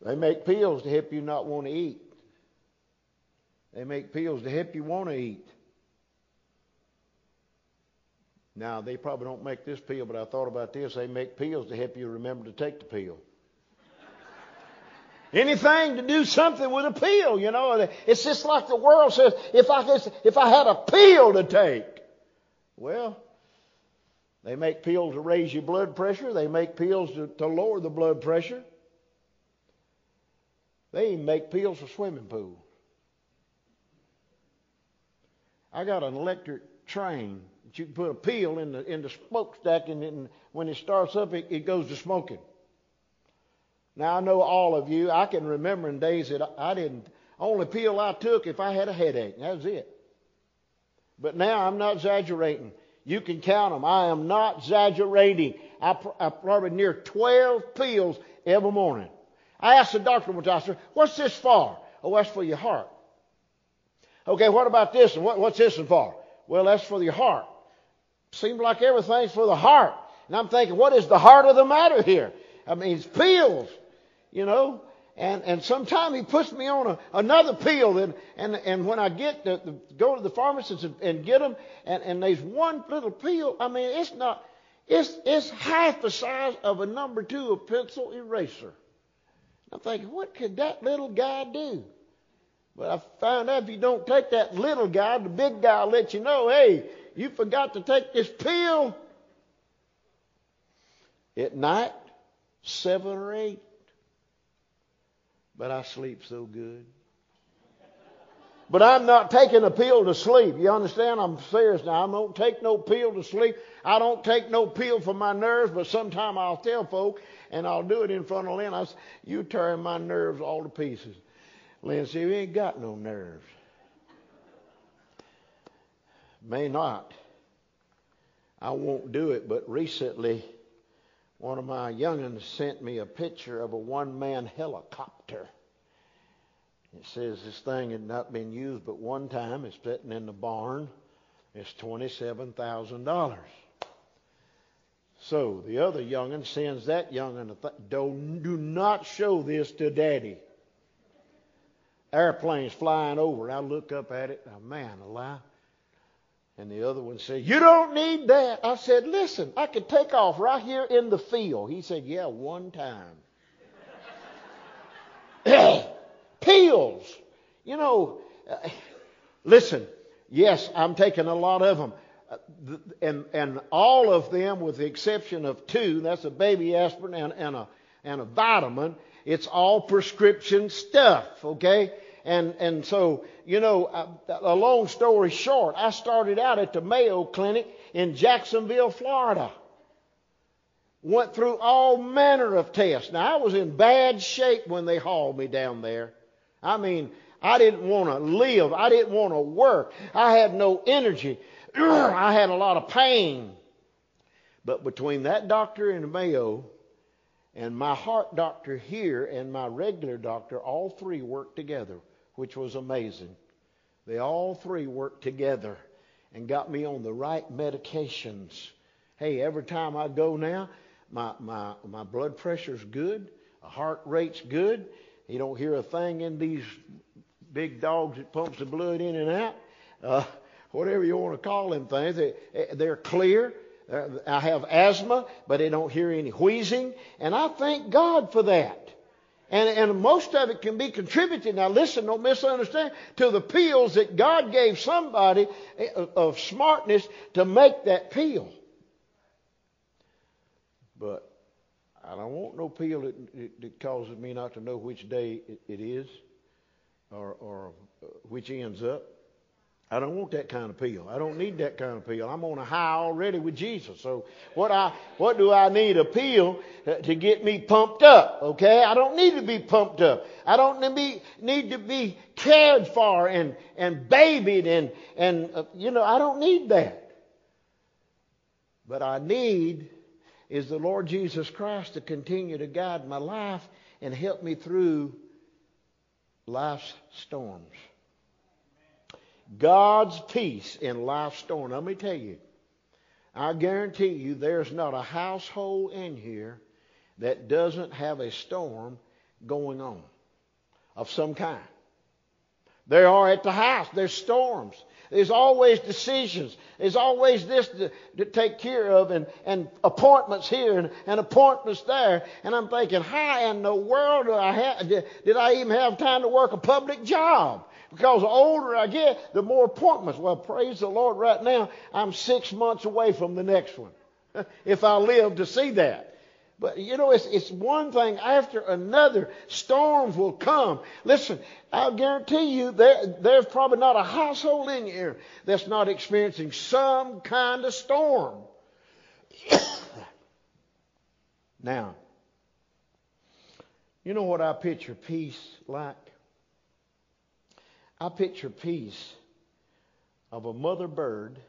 They make pills to help you not want to eat. They make pills to help you want to eat. Now, they probably don't make this pill, but I thought about this. They make pills to help you remember to take the pill. Anything to do something with a pill, you know. It's just like the world says, if I, if I had a pill to take. Well, they make pills to raise your blood pressure. They make pills to, to lower the blood pressure. They even make pills for swimming pools. I got an electric train that you can put a pill in the in the smokestack, and, and when it starts up, it, it goes to smoking. Now I know all of you. I can remember in days that I didn't. Only pill I took if I had a headache. That was it. But now I'm not exaggerating. You can count them. I am not exaggerating. I, I probably near 12 pills every morning. I asked the doctor one time, what's this for? Oh, that's for your heart. Okay, what about this? And what, what's this one for? Well, that's for your heart. Seems like everything's for the heart. And I'm thinking, what is the heart of the matter here? I mean, it's pills, you know. And and sometimes he puts me on a, another pill, and and and when I get to, go to the pharmacist and, and get them, and and there's one little pill. I mean, it's not. It's it's half the size of a number two of pencil eraser. I'm thinking, what could that little guy do? But I found out if you don't take that little guy, the big guy will let you know, hey, you forgot to take this pill. At night, seven or eight. But I sleep so good. But I'm not taking a pill to sleep. You understand? I'm serious now. I don't take no pill to sleep. I don't take no pill for my nerves, but sometime I'll tell folk, and I'll do it in front of Lynn. I say, you tearing my nerves all to pieces. Lynn said, you ain't got no nerves. May not. I won't do it, but recently one of my young'uns sent me a picture of a one-man helicopter. It says this thing had not been used but one time. It's sitting in the barn. It's $27,000. So the other young'un sends that young'un, th- do, do not show this to daddy. Airplanes flying over. I look up at it. Oh, man, alive. And the other one said, You don't need that. I said, Listen, I could take off right here in the field. He said, Yeah, one time. Pills. You know, uh, listen, yes, I'm taking a lot of them. Uh, and, and all of them, with the exception of two, that's a baby aspirin and, and, a, and a vitamin, it's all prescription stuff, okay? And, and so, you know, a, a long story short, I started out at the Mayo Clinic in Jacksonville, Florida. Went through all manner of tests. Now, I was in bad shape when they hauled me down there. I mean, I didn't want to live. I didn't want to work. I had no energy. I had a lot of pain. But between that doctor in Mayo and my heart doctor here and my regular doctor, all three worked together, which was amazing. They all three worked together and got me on the right medications. Hey, every time I go now, my, my, my blood pressure's good, my heart rate's good. You don't hear a thing in these big dogs that pumps the blood in and out. Uh, whatever you want to call them things, they, they're clear. I have asthma, but I don't hear any wheezing, and I thank God for that. And, and most of it can be contributed, now listen, don't misunderstand, to the pills that God gave somebody eh, of smartness to make that pill. But I don't want no pill that, that causes me not to know which day it, it is or, or uh, which ends up. I don't want that kind of pill. I don't need that kind of pill. I'm on a high already with Jesus. So what I what do I need a pill to get me pumped up? Okay, I don't need to be pumped up. I don't need to be, need to be cared for and and babied and and uh, you know I don't need that. But I need is the Lord Jesus Christ to continue to guide my life and help me through life's storms. God's peace in life's storm. Let me tell you, I guarantee you there's not a household in here that doesn't have a storm going on of some kind. There are at the house. There's storms. There's always decisions. There's always this to, to take care of and, and appointments here and, and, appointments there. And I'm thinking, how in the world did I, have, did, did I even have time to work a public job? Because the older I get, the more appointments. Well, praise the Lord, right now, I'm six months away from the next one. if I live to see that. But you know, it's, it's one thing after another. Storms will come. Listen, I'll guarantee you there, there's probably not a household in here that's not experiencing some kind of storm. now, you know what I picture peace like? I picture peace of a mother bird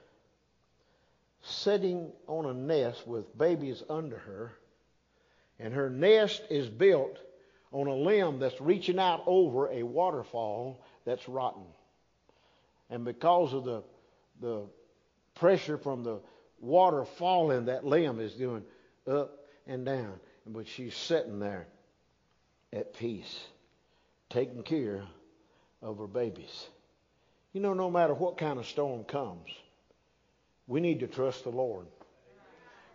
sitting on a nest with babies under her and her nest is built on a limb that's reaching out over a waterfall that's rotten. And because of the, the pressure from the water falling, that limb is going up and down. But she's sitting there at peace, taking care of her babies. You know, no matter what kind of storm comes, we need to trust the Lord.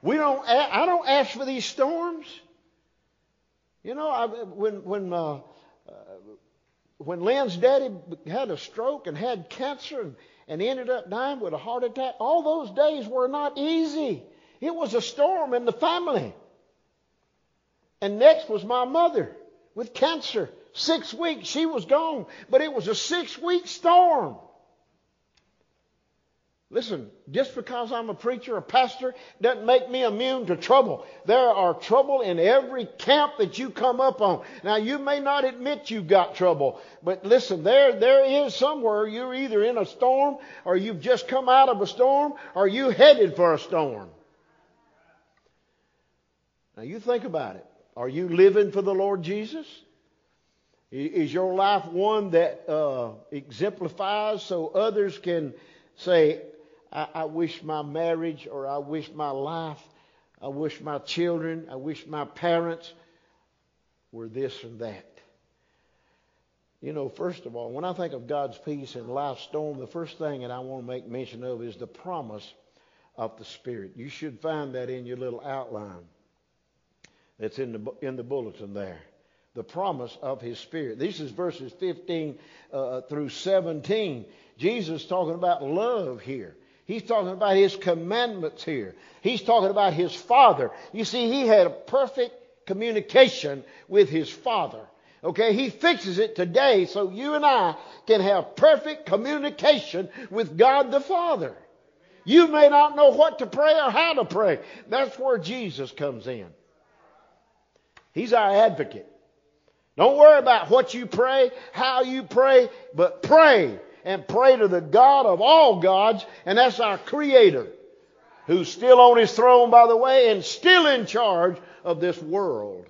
We don't. I don't ask for these storms. You know, I, when when uh, when Lynn's daddy had a stroke and had cancer and, and ended up dying with a heart attack, all those days were not easy. It was a storm in the family. And next was my mother with cancer. Six weeks, she was gone. But it was a six week storm. Listen, just because I'm a preacher, a pastor, doesn't make me immune to trouble. There are trouble in every camp that you come up on. Now, you may not admit you've got trouble, but listen, there, there is somewhere you're either in a storm, or you've just come out of a storm, or you headed for a storm. Now, you think about it. Are you living for the Lord Jesus? Is your life one that uh, exemplifies so others can say, I, I wish my marriage or I wish my life, I wish my children, I wish my parents were this and that. You know, first of all, when I think of God's peace in life's storm, the first thing that I want to make mention of is the promise of the Spirit. You should find that in your little outline that's in the, in the bulletin there. The promise of His Spirit. This is verses 15 uh, through 17. Jesus talking about love here. He's talking about his commandments here. He's talking about his father. You see, he had a perfect communication with his father. Okay, he fixes it today so you and I can have perfect communication with God the Father. You may not know what to pray or how to pray. That's where Jesus comes in. He's our advocate. Don't worry about what you pray, how you pray, but pray and pray to the God of all gods, and that's our Creator, who's still on His throne, by the way, and still in charge of this world.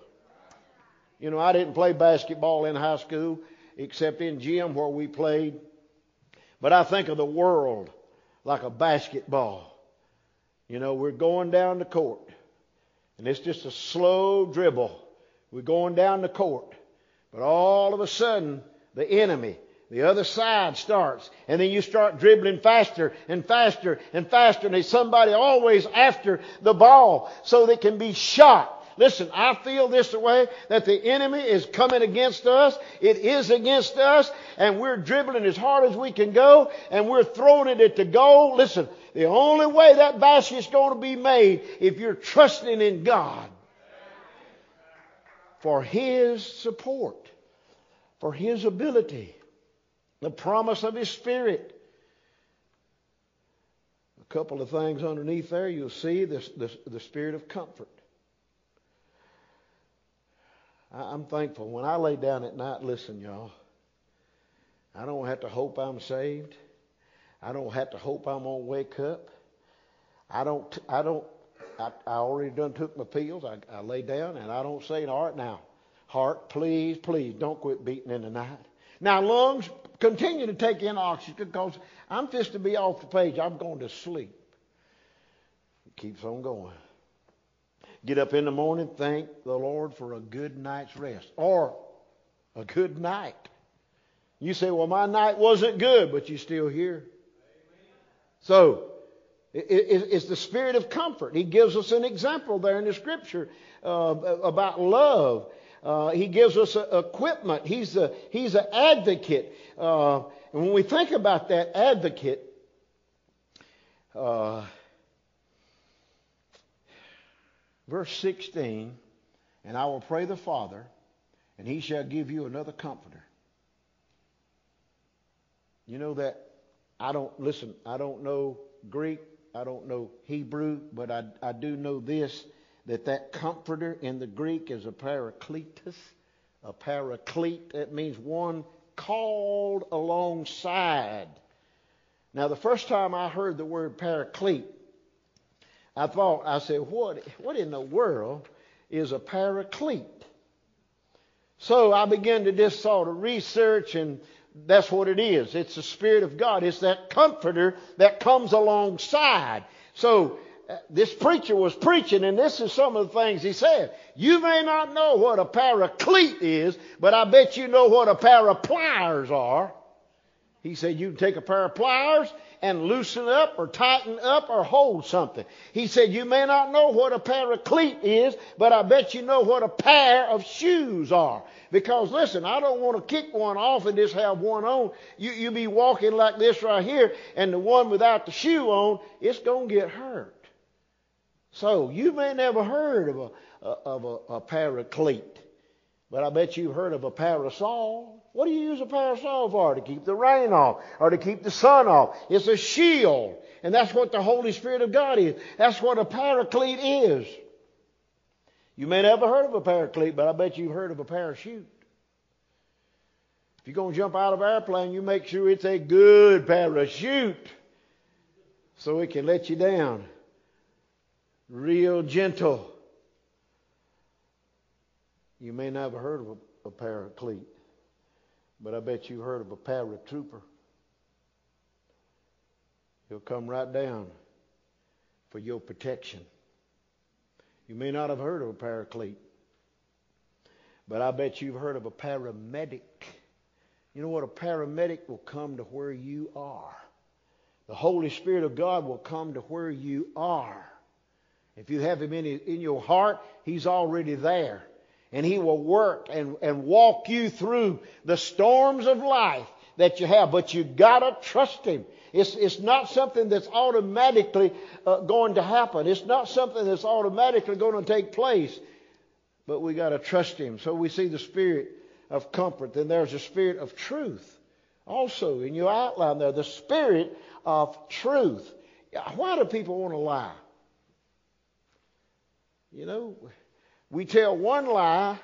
You know, I didn't play basketball in high school, except in gym where we played. But I think of the world like a basketball. You know, we're going down the court, and it's just a slow dribble. We're going down the court. But all of a sudden, the enemy the other side starts. And then you start dribbling faster and faster and faster. And there's somebody always after the ball so they can be shot. Listen, I feel this way that the enemy is coming against us. It is against us. And we're dribbling as hard as we can go. And we're throwing it at the goal. Listen, the only way that basket's going to be made if you're trusting in God for His support, for His ability the promise of His Spirit. A couple of things underneath there, you'll see this, the Spirit of comfort. I'm thankful. When I lay down at night, listen, y'all, I don't have to hope I'm saved. I don't have to hope I'm going to wake up. I don't, I don't, I, I already done took my pills. I, I lay down and I don't say, all right now, heart, please, please don't quit beating in the night. Now, lungs, continue to take in oxygen because I'm just to be off the page. I'm going to sleep. It keeps on going. Get up in the morning, thank the Lord for a good night's rest or a good night. You say, well, my night wasn't good, but you're still here. So, it's the spirit of comfort. He gives us an example there in the scripture uh, about love. Uh, he gives us equipment. He's a, he's an advocate. Uh, and when we think about that advocate, uh, verse 16, and I will pray the Father, and he shall give you another comforter. You know that I don't, listen, I don't know Greek, I don't know Hebrew, but I, I do know this that that comforter in the Greek is a parakletos, a paraclete. That means one called alongside. Now, the first time I heard the word paraclete, I thought, I said, what, what in the world is a paraclete? So I began to just sort of research, and that's what it is. It's the Spirit of God. It's that comforter that comes alongside. So this preacher was preaching, and this is some of the things he said. You may not know what a paraclete is, but I bet you know what a pair of pliers are. He said you can take a pair of pliers and loosen up or tighten up or hold something. He said, You may not know what a paraclete is, but I bet you know what a pair of shoes are. Because listen, I don't want to kick one off and just have one on. You, you be walking like this right here, and the one without the shoe on, it's going to get hurt. So you may never heard of a, of a, a paraclete, but I bet you've heard of a parasol. What do you use a parasol for? To keep the rain off or to keep the sun off. It's a shield. And that's what the Holy Spirit of God is. That's what a paraclete is. You may never heard of a paraclete, but I bet you've heard of a parachute. If you're going to jump out of an airplane, you make sure it's a good parachute so it can let you down. Real gentle. You may not have heard of a, a paraclete, but I bet you heard of a paratrooper. He'll come right down for your protection. You may not have heard of a paraclete, but I bet you've heard of a paramedic. You know what? A paramedic will come to where you are. The Holy Spirit of God will come to where you are. If you have Him in, in your heart, He's already there. And He will work and, and walk you through the storms of life that you have. But you gotta trust Him. It's, it's not something that's automatically uh, going to happen. It's not something that's automatically going to take place. But we got to trust Him. So we see the spirit of comfort. Then there's a spirit of truth. Also, in your outline there, the spirit of truth. Why do people want to lie? You know, we tell one lie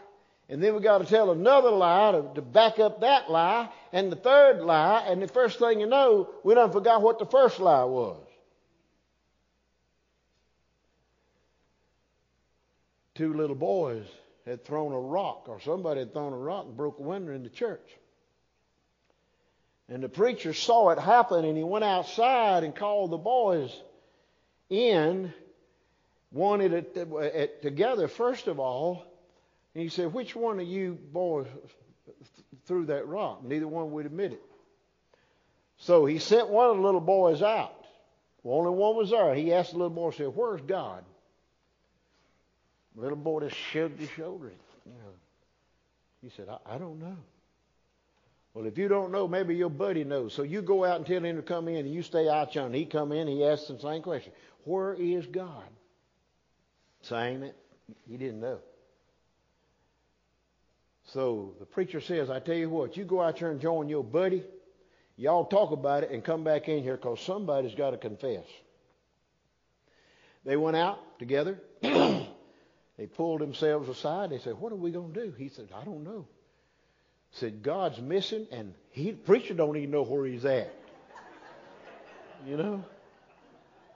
and then we got to tell another lie to, to, back up that lie, and the third lie, and the first thing you know, we done forgot what the first lie was. Two little boys had thrown a rock, or somebody had thrown a rock and broke a window in the church. And the preacher saw it happen, and he went outside and called the boys in, wanted it together, first of all and he said, Which one of you boys threw that rock? Neither one would admit it. So he sent one of the little boys out. Well, only one was there. He asked the little boy, said, Where's God? The little boy just shrugged his shoulders. You know. He said, I, I don't know. Well, if you don't know, maybe your buddy knows. So you go out and tell him to come in, and you stay out yonder. He come in, he asks the same question: Where is God? Same it. He didn't know. So the preacher says, I tell you what, you go out there and join your buddy. Y'all talk about it and come back in here because somebody's got to confess. They went out together. they pulled themselves aside. They said, What are we going to do? He said, I don't know. Said, God's missing, and he, preacher don't even know where he's at. you know?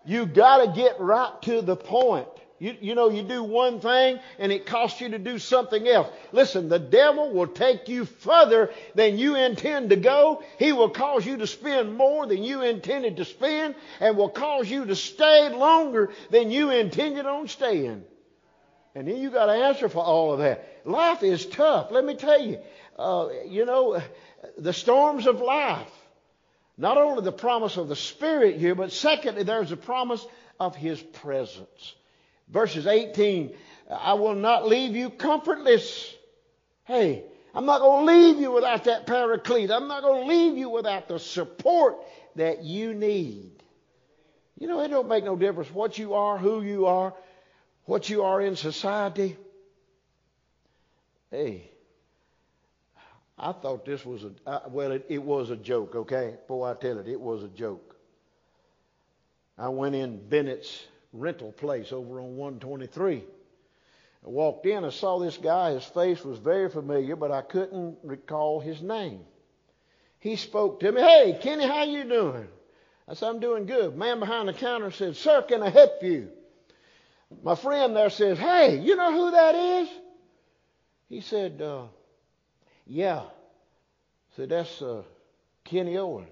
You got to get right to the point. You, you know, you do one thing and it costs you to do something else. Listen, the devil will take you further than you intend to go. He will cause you to spend more than you intended to spend and will cause you to stay longer than you intended on staying. And then you got to answer for all of that. Life is tough. Let me tell you, uh, you know, the storms of life. Not only the promise of the Spirit here, but secondly, there's a promise of His presence. Verses 18, I will not leave you comfortless. Hey, I'm not going to leave you without that paraclete. I'm not going to leave you without the support that you need. You know, it don't make no difference what you are, who you are, what you are in society. Hey, I thought this was a, uh, well, it, it was a joke, okay? Boy, I tell it, it was a joke. I went in Bennett's rental place over on 123. I walked in, I saw this guy. His face was very familiar, but I couldn't recall his name. He spoke to me, "Hey, Kenny, how you doing?" I said, "I'm doing good." Man behind the counter said, "Sir, can I help you?" My friend there says, "Hey, you know who that is?" He said, uh, "Yeah." I said, "That's uh, Kenny Owen."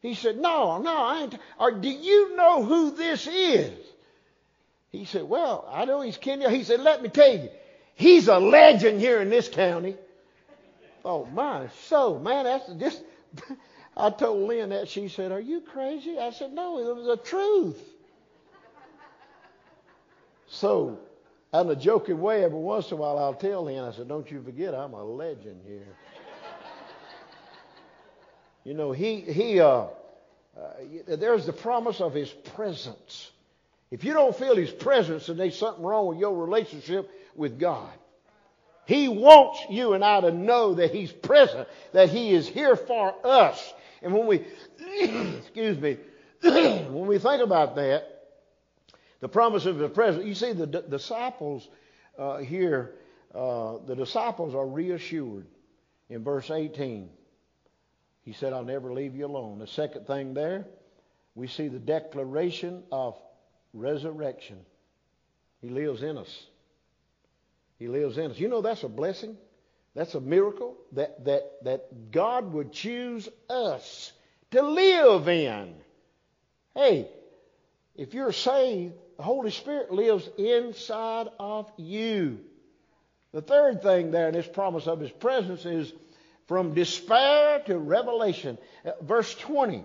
He said, "No, no, I ain't." Or do you know who this is? He said, Well, I know he's Kenya. He said, Let me tell you, he's a legend here in this county. Oh, my so, man, that's just. I told Lynn that. She said, Are you crazy? I said, No, it was the truth. So, in a joking way, every once in a while I'll tell Lynn, I said, Don't you forget, I'm a legend here. you know, he, he, uh, uh, there's the promise of his presence. If you don't feel his presence, then there's something wrong with your relationship with God. He wants you and I to know that he's present, that he is here for us. And when we, excuse me, when we think about that, the promise of the present, you see the d- disciples uh, here, uh, the disciples are reassured in verse 18. He said, I'll never leave you alone. The second thing there, we see the declaration of resurrection. He lives in us. He lives in us. You know that's a blessing. That's a miracle that, that, that God would choose us to live in. Hey, if you're saved, the Holy Spirit lives inside of you. The third thing there in this promise of His presence is from despair to revelation. Uh, verse 20.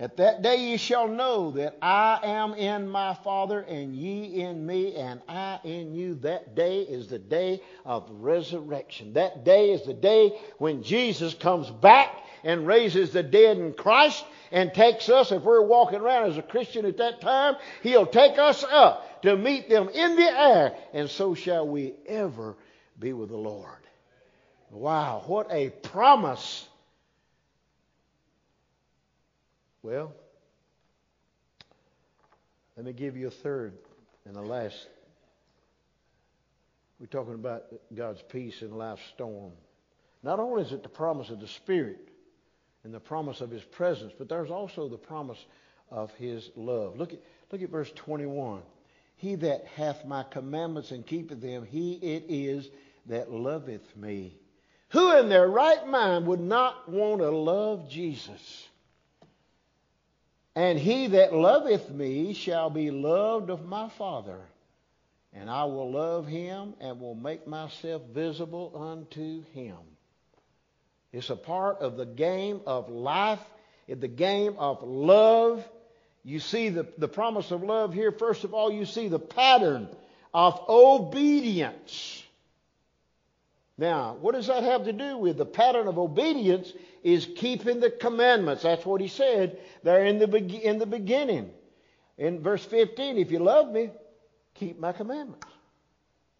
At that day ye shall know that I am in my Father, and ye in me, and I in you. That day is the day of resurrection. That day is the day when Jesus comes back and raises the dead in Christ and takes us, if we're walking around as a Christian at that time, He'll take us up to meet them in the air, and so shall we ever be with the Lord. Wow, what a promise Well, let me give you a third and the last. We're talking about God's peace in life's storm. Not only is it the promise of the Spirit and the promise of His presence, but there's also the promise of His love. Look at, look at verse 21. He that hath my commandments and keepeth them, he it is that loveth me. Who in their right mind would not want to love Jesus? And he that loveth me shall be loved of my Father, and I will love him and will make myself visible unto him. It's a part of the game of life, the game of love. You see the, the promise of love here. First of all, you see the pattern of obedience. Now, what does that have to do with? The pattern of obedience is keeping the commandments. That's what he said there in the, in the beginning. In verse 15, if you love me, keep my commandments.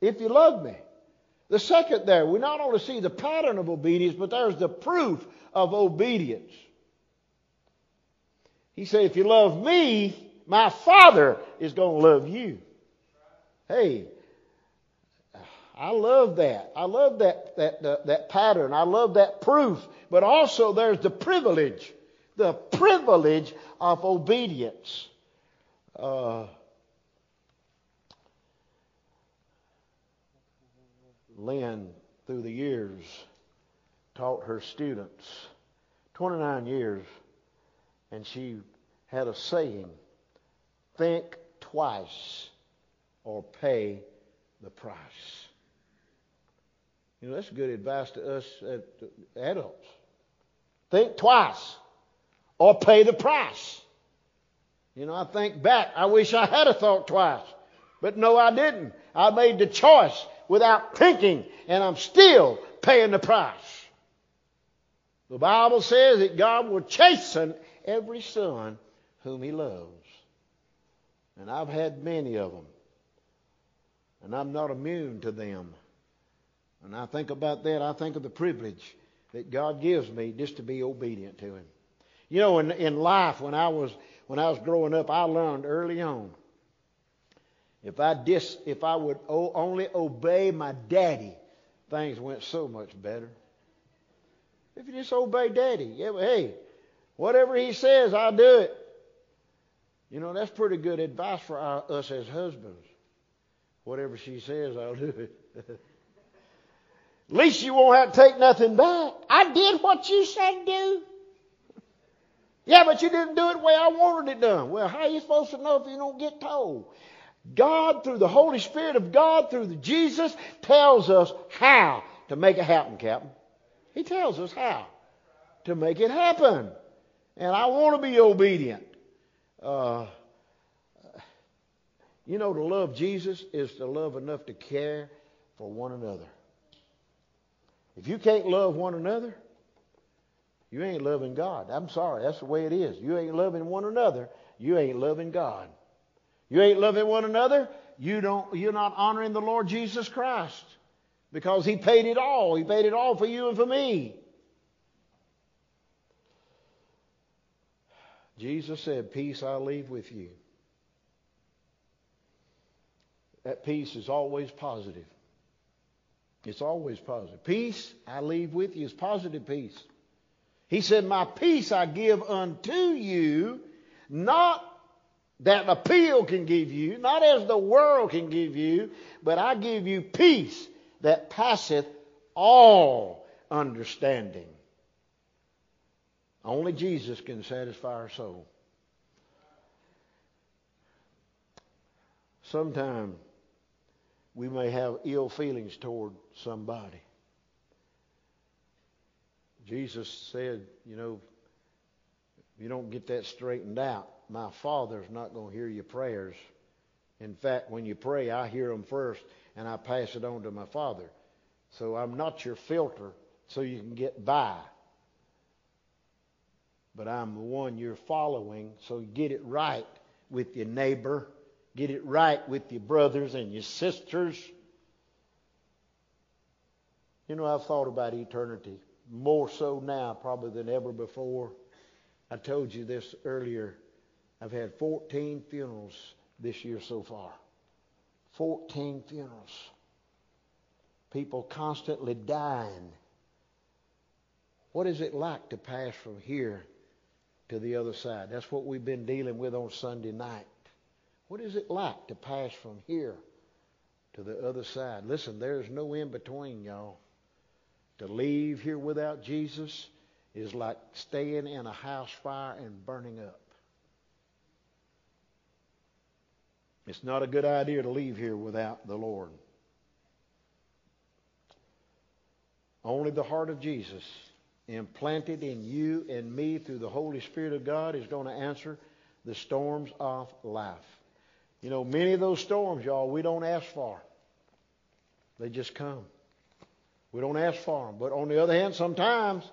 If you love me. The second there, we not only see the pattern of obedience, but there's the proof of obedience. He said, if you love me, my Father is going to love you. Hey, I love that. I love that, that, that, that pattern. I love that proof. But also there's the privilege, the privilege of obedience. Uh, Lynn, through the years, taught her students 29 years, and she had a saying think twice or pay the price. You know, that's good advice to us adults. Think twice or pay the price. You know, I think back, I wish I had a thought twice. But no, I didn't. I made the choice without thinking, and I'm still paying the price. The Bible says that God will chasten every son whom he loves. And I've had many of them. And I'm not immune to them. And I think about that, I think of the privilege that God gives me just to be obedient to Him. You know, in, in life, when I was when I was growing up, I learned early on if I dis, if I would only obey my daddy, things went so much better. If you just obey daddy, yeah, hey, whatever he says, I'll do it. You know, that's pretty good advice for our, us as husbands. Whatever she says, I'll do it. At least you won't have to take nothing back. I did what you said do. Yeah, but you didn't do it the way I wanted it done. Well, how are you supposed to know if you don't get told? God, through the Holy Spirit of God, through the Jesus, tells us how to make it happen, Captain. He tells us how to make it happen. And I want to be obedient. Uh, you know, to love Jesus is to love enough to care for one another. If you can't love one another, you ain't loving God. I'm sorry, that's the way it is. You ain't loving one another, you ain't loving God. You ain't loving one another, you don't you're not honoring the Lord Jesus Christ. Because he paid it all. He paid it all for you and for me. Jesus said, Peace I leave with you. That peace is always positive. It's always positive. Peace I leave with you is positive peace. He said, My peace I give unto you, not that appeal can give you, not as the world can give you, but I give you peace that passeth all understanding. Only Jesus can satisfy our soul. Sometimes we may have ill feelings toward somebody. Jesus said, you know, if you don't get that straightened out, my Father's not going to hear your prayers. In fact, when you pray, I hear them first and I pass it on to my Father. So I'm not your filter so you can get by. But I'm the one you're following, so get it right with your neighbor, get it right with your brothers and your sisters. You know, I've thought about eternity more so now probably than ever before. I told you this earlier. I've had 14 funerals this year so far. 14 funerals. People constantly dying. What is it like to pass from here to the other side? That's what we've been dealing with on Sunday night. What is it like to pass from here to the other side? Listen, there's no in between, y'all. To leave here without Jesus is like staying in a house fire and burning up. It's not a good idea to leave here without the Lord. Only the heart of Jesus, implanted in you and me through the Holy Spirit of God, is going to answer the storms of life. You know, many of those storms, y'all, we don't ask for. They just come. We don't ask for them. But on the other hand, sometimes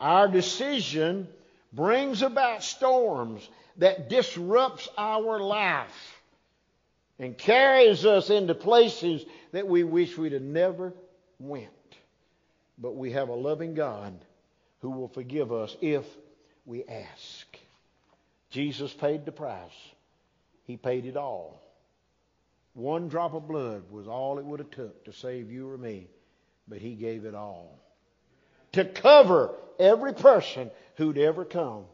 our decision brings about storms that disrupts our life and carries us into places that we wish we'd have never went. But we have a loving God who will forgive us if we ask. Jesus paid the price. He paid it all. One drop of blood was all it would have took to save you or me, but he gave it all. To cover every person who'd ever come.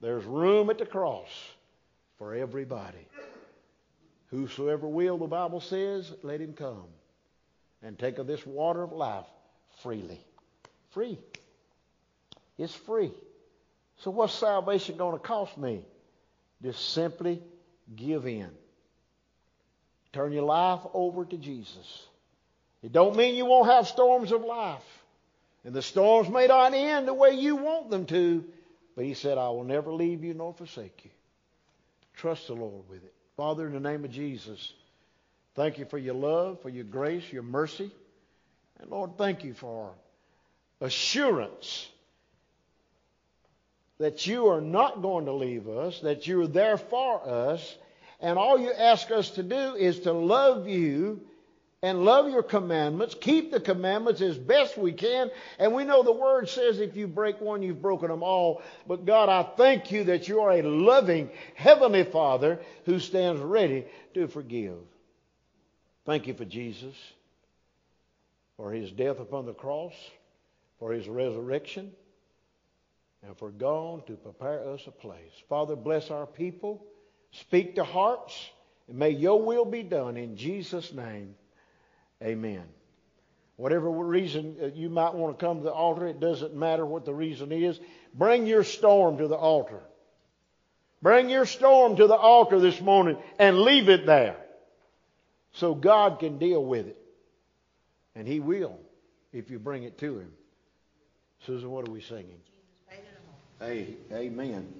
There's room at the cross for everybody. Whosoever will, the Bible says, let him come and take of this water of life freely. Free. It's free. So what's salvation going to cost me? Just simply give in. Turn your life over to Jesus. It don't mean you won't have storms of life. And the storms may not end the way you want them to, but he said, I will never leave you nor forsake you. Trust the Lord with it. Father, in the name of Jesus, thank you for your love, for your grace, your mercy. And Lord, thank you for assurance that you are not going to leave us, that you're there for us, and all you ask us to do is to love you and love your commandments, keep the commandments as best we can. And we know the Word says if you break one, you've broken them all. But God, I thank you that you are a loving Heavenly Father who stands ready to forgive. Thank you for Jesus, for His death upon the cross, for His resurrection, and for gone to prepare us a place. Father, bless our people. Speak to hearts. And may your will be done in Jesus' name. Amen. Whatever reason uh, you might want to come to the altar, it doesn't matter what the reason is. Bring your storm to the altar. Bring your storm to the altar this morning and leave it there so God can deal with it. And He will if you bring it to Him. Susan, what are we singing? Hey, amen.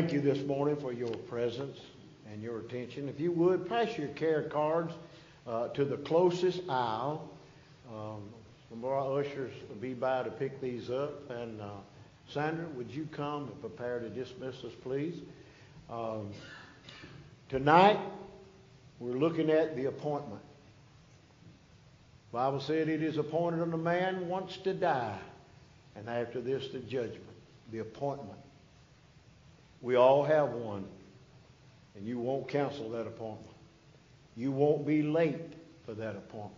Thank you this morning for your presence and your attention. If you would, pass your care cards uh, to the closest aisle. Um, some of our ushers will be by to pick these up. And uh, Sandra, would you come and prepare to dismiss us, please? Um, tonight, we're looking at the appointment. Bible said it is appointed unto man once to die, and after this the judgment, the appointment. We all have one, and you won't cancel that appointment. You won't be late for that appointment.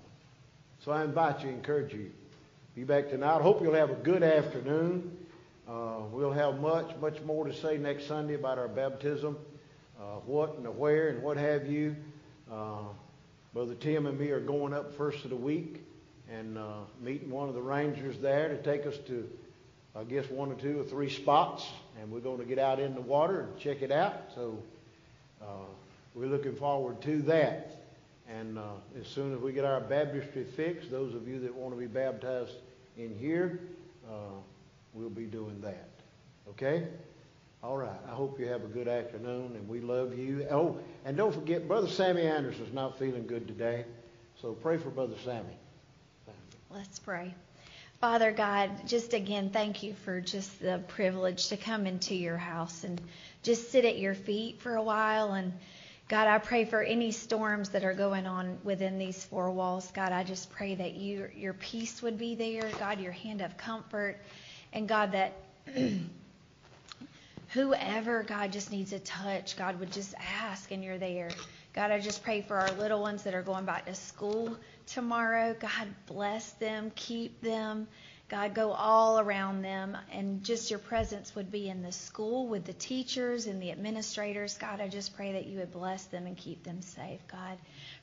So I invite you, encourage you. Be back tonight. I hope you'll have a good afternoon. Uh, we'll have much, much more to say next Sunday about our baptism, uh, what and the where and what have you. Uh, Brother Tim and me are going up first of the week and uh, meeting one of the rangers there to take us to, I guess, one or two or three spots. And we're going to get out in the water and check it out. So uh, we're looking forward to that. And uh, as soon as we get our baptistry fixed, those of you that want to be baptized in here, uh, we'll be doing that. Okay? All right. I hope you have a good afternoon, and we love you. Oh, and don't forget, Brother Sammy Anderson's not feeling good today, so pray for Brother Sammy. Let's pray. Father God, just again, thank you for just the privilege to come into your house and just sit at your feet for a while. And God, I pray for any storms that are going on within these four walls. God, I just pray that you, your peace would be there. God, your hand of comfort. And God, that whoever, God, just needs a touch, God would just ask and you're there. God, I just pray for our little ones that are going back to school tomorrow. God, bless them, keep them. God, go all around them, and just your presence would be in the school with the teachers and the administrators. God, I just pray that you would bless them and keep them safe. God,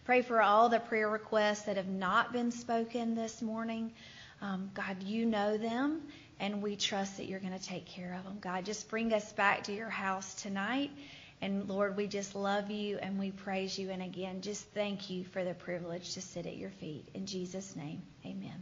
pray for all the prayer requests that have not been spoken this morning. Um, God, you know them, and we trust that you're going to take care of them. God, just bring us back to your house tonight. And Lord, we just love you and we praise you. And again, just thank you for the privilege to sit at your feet. In Jesus' name, amen.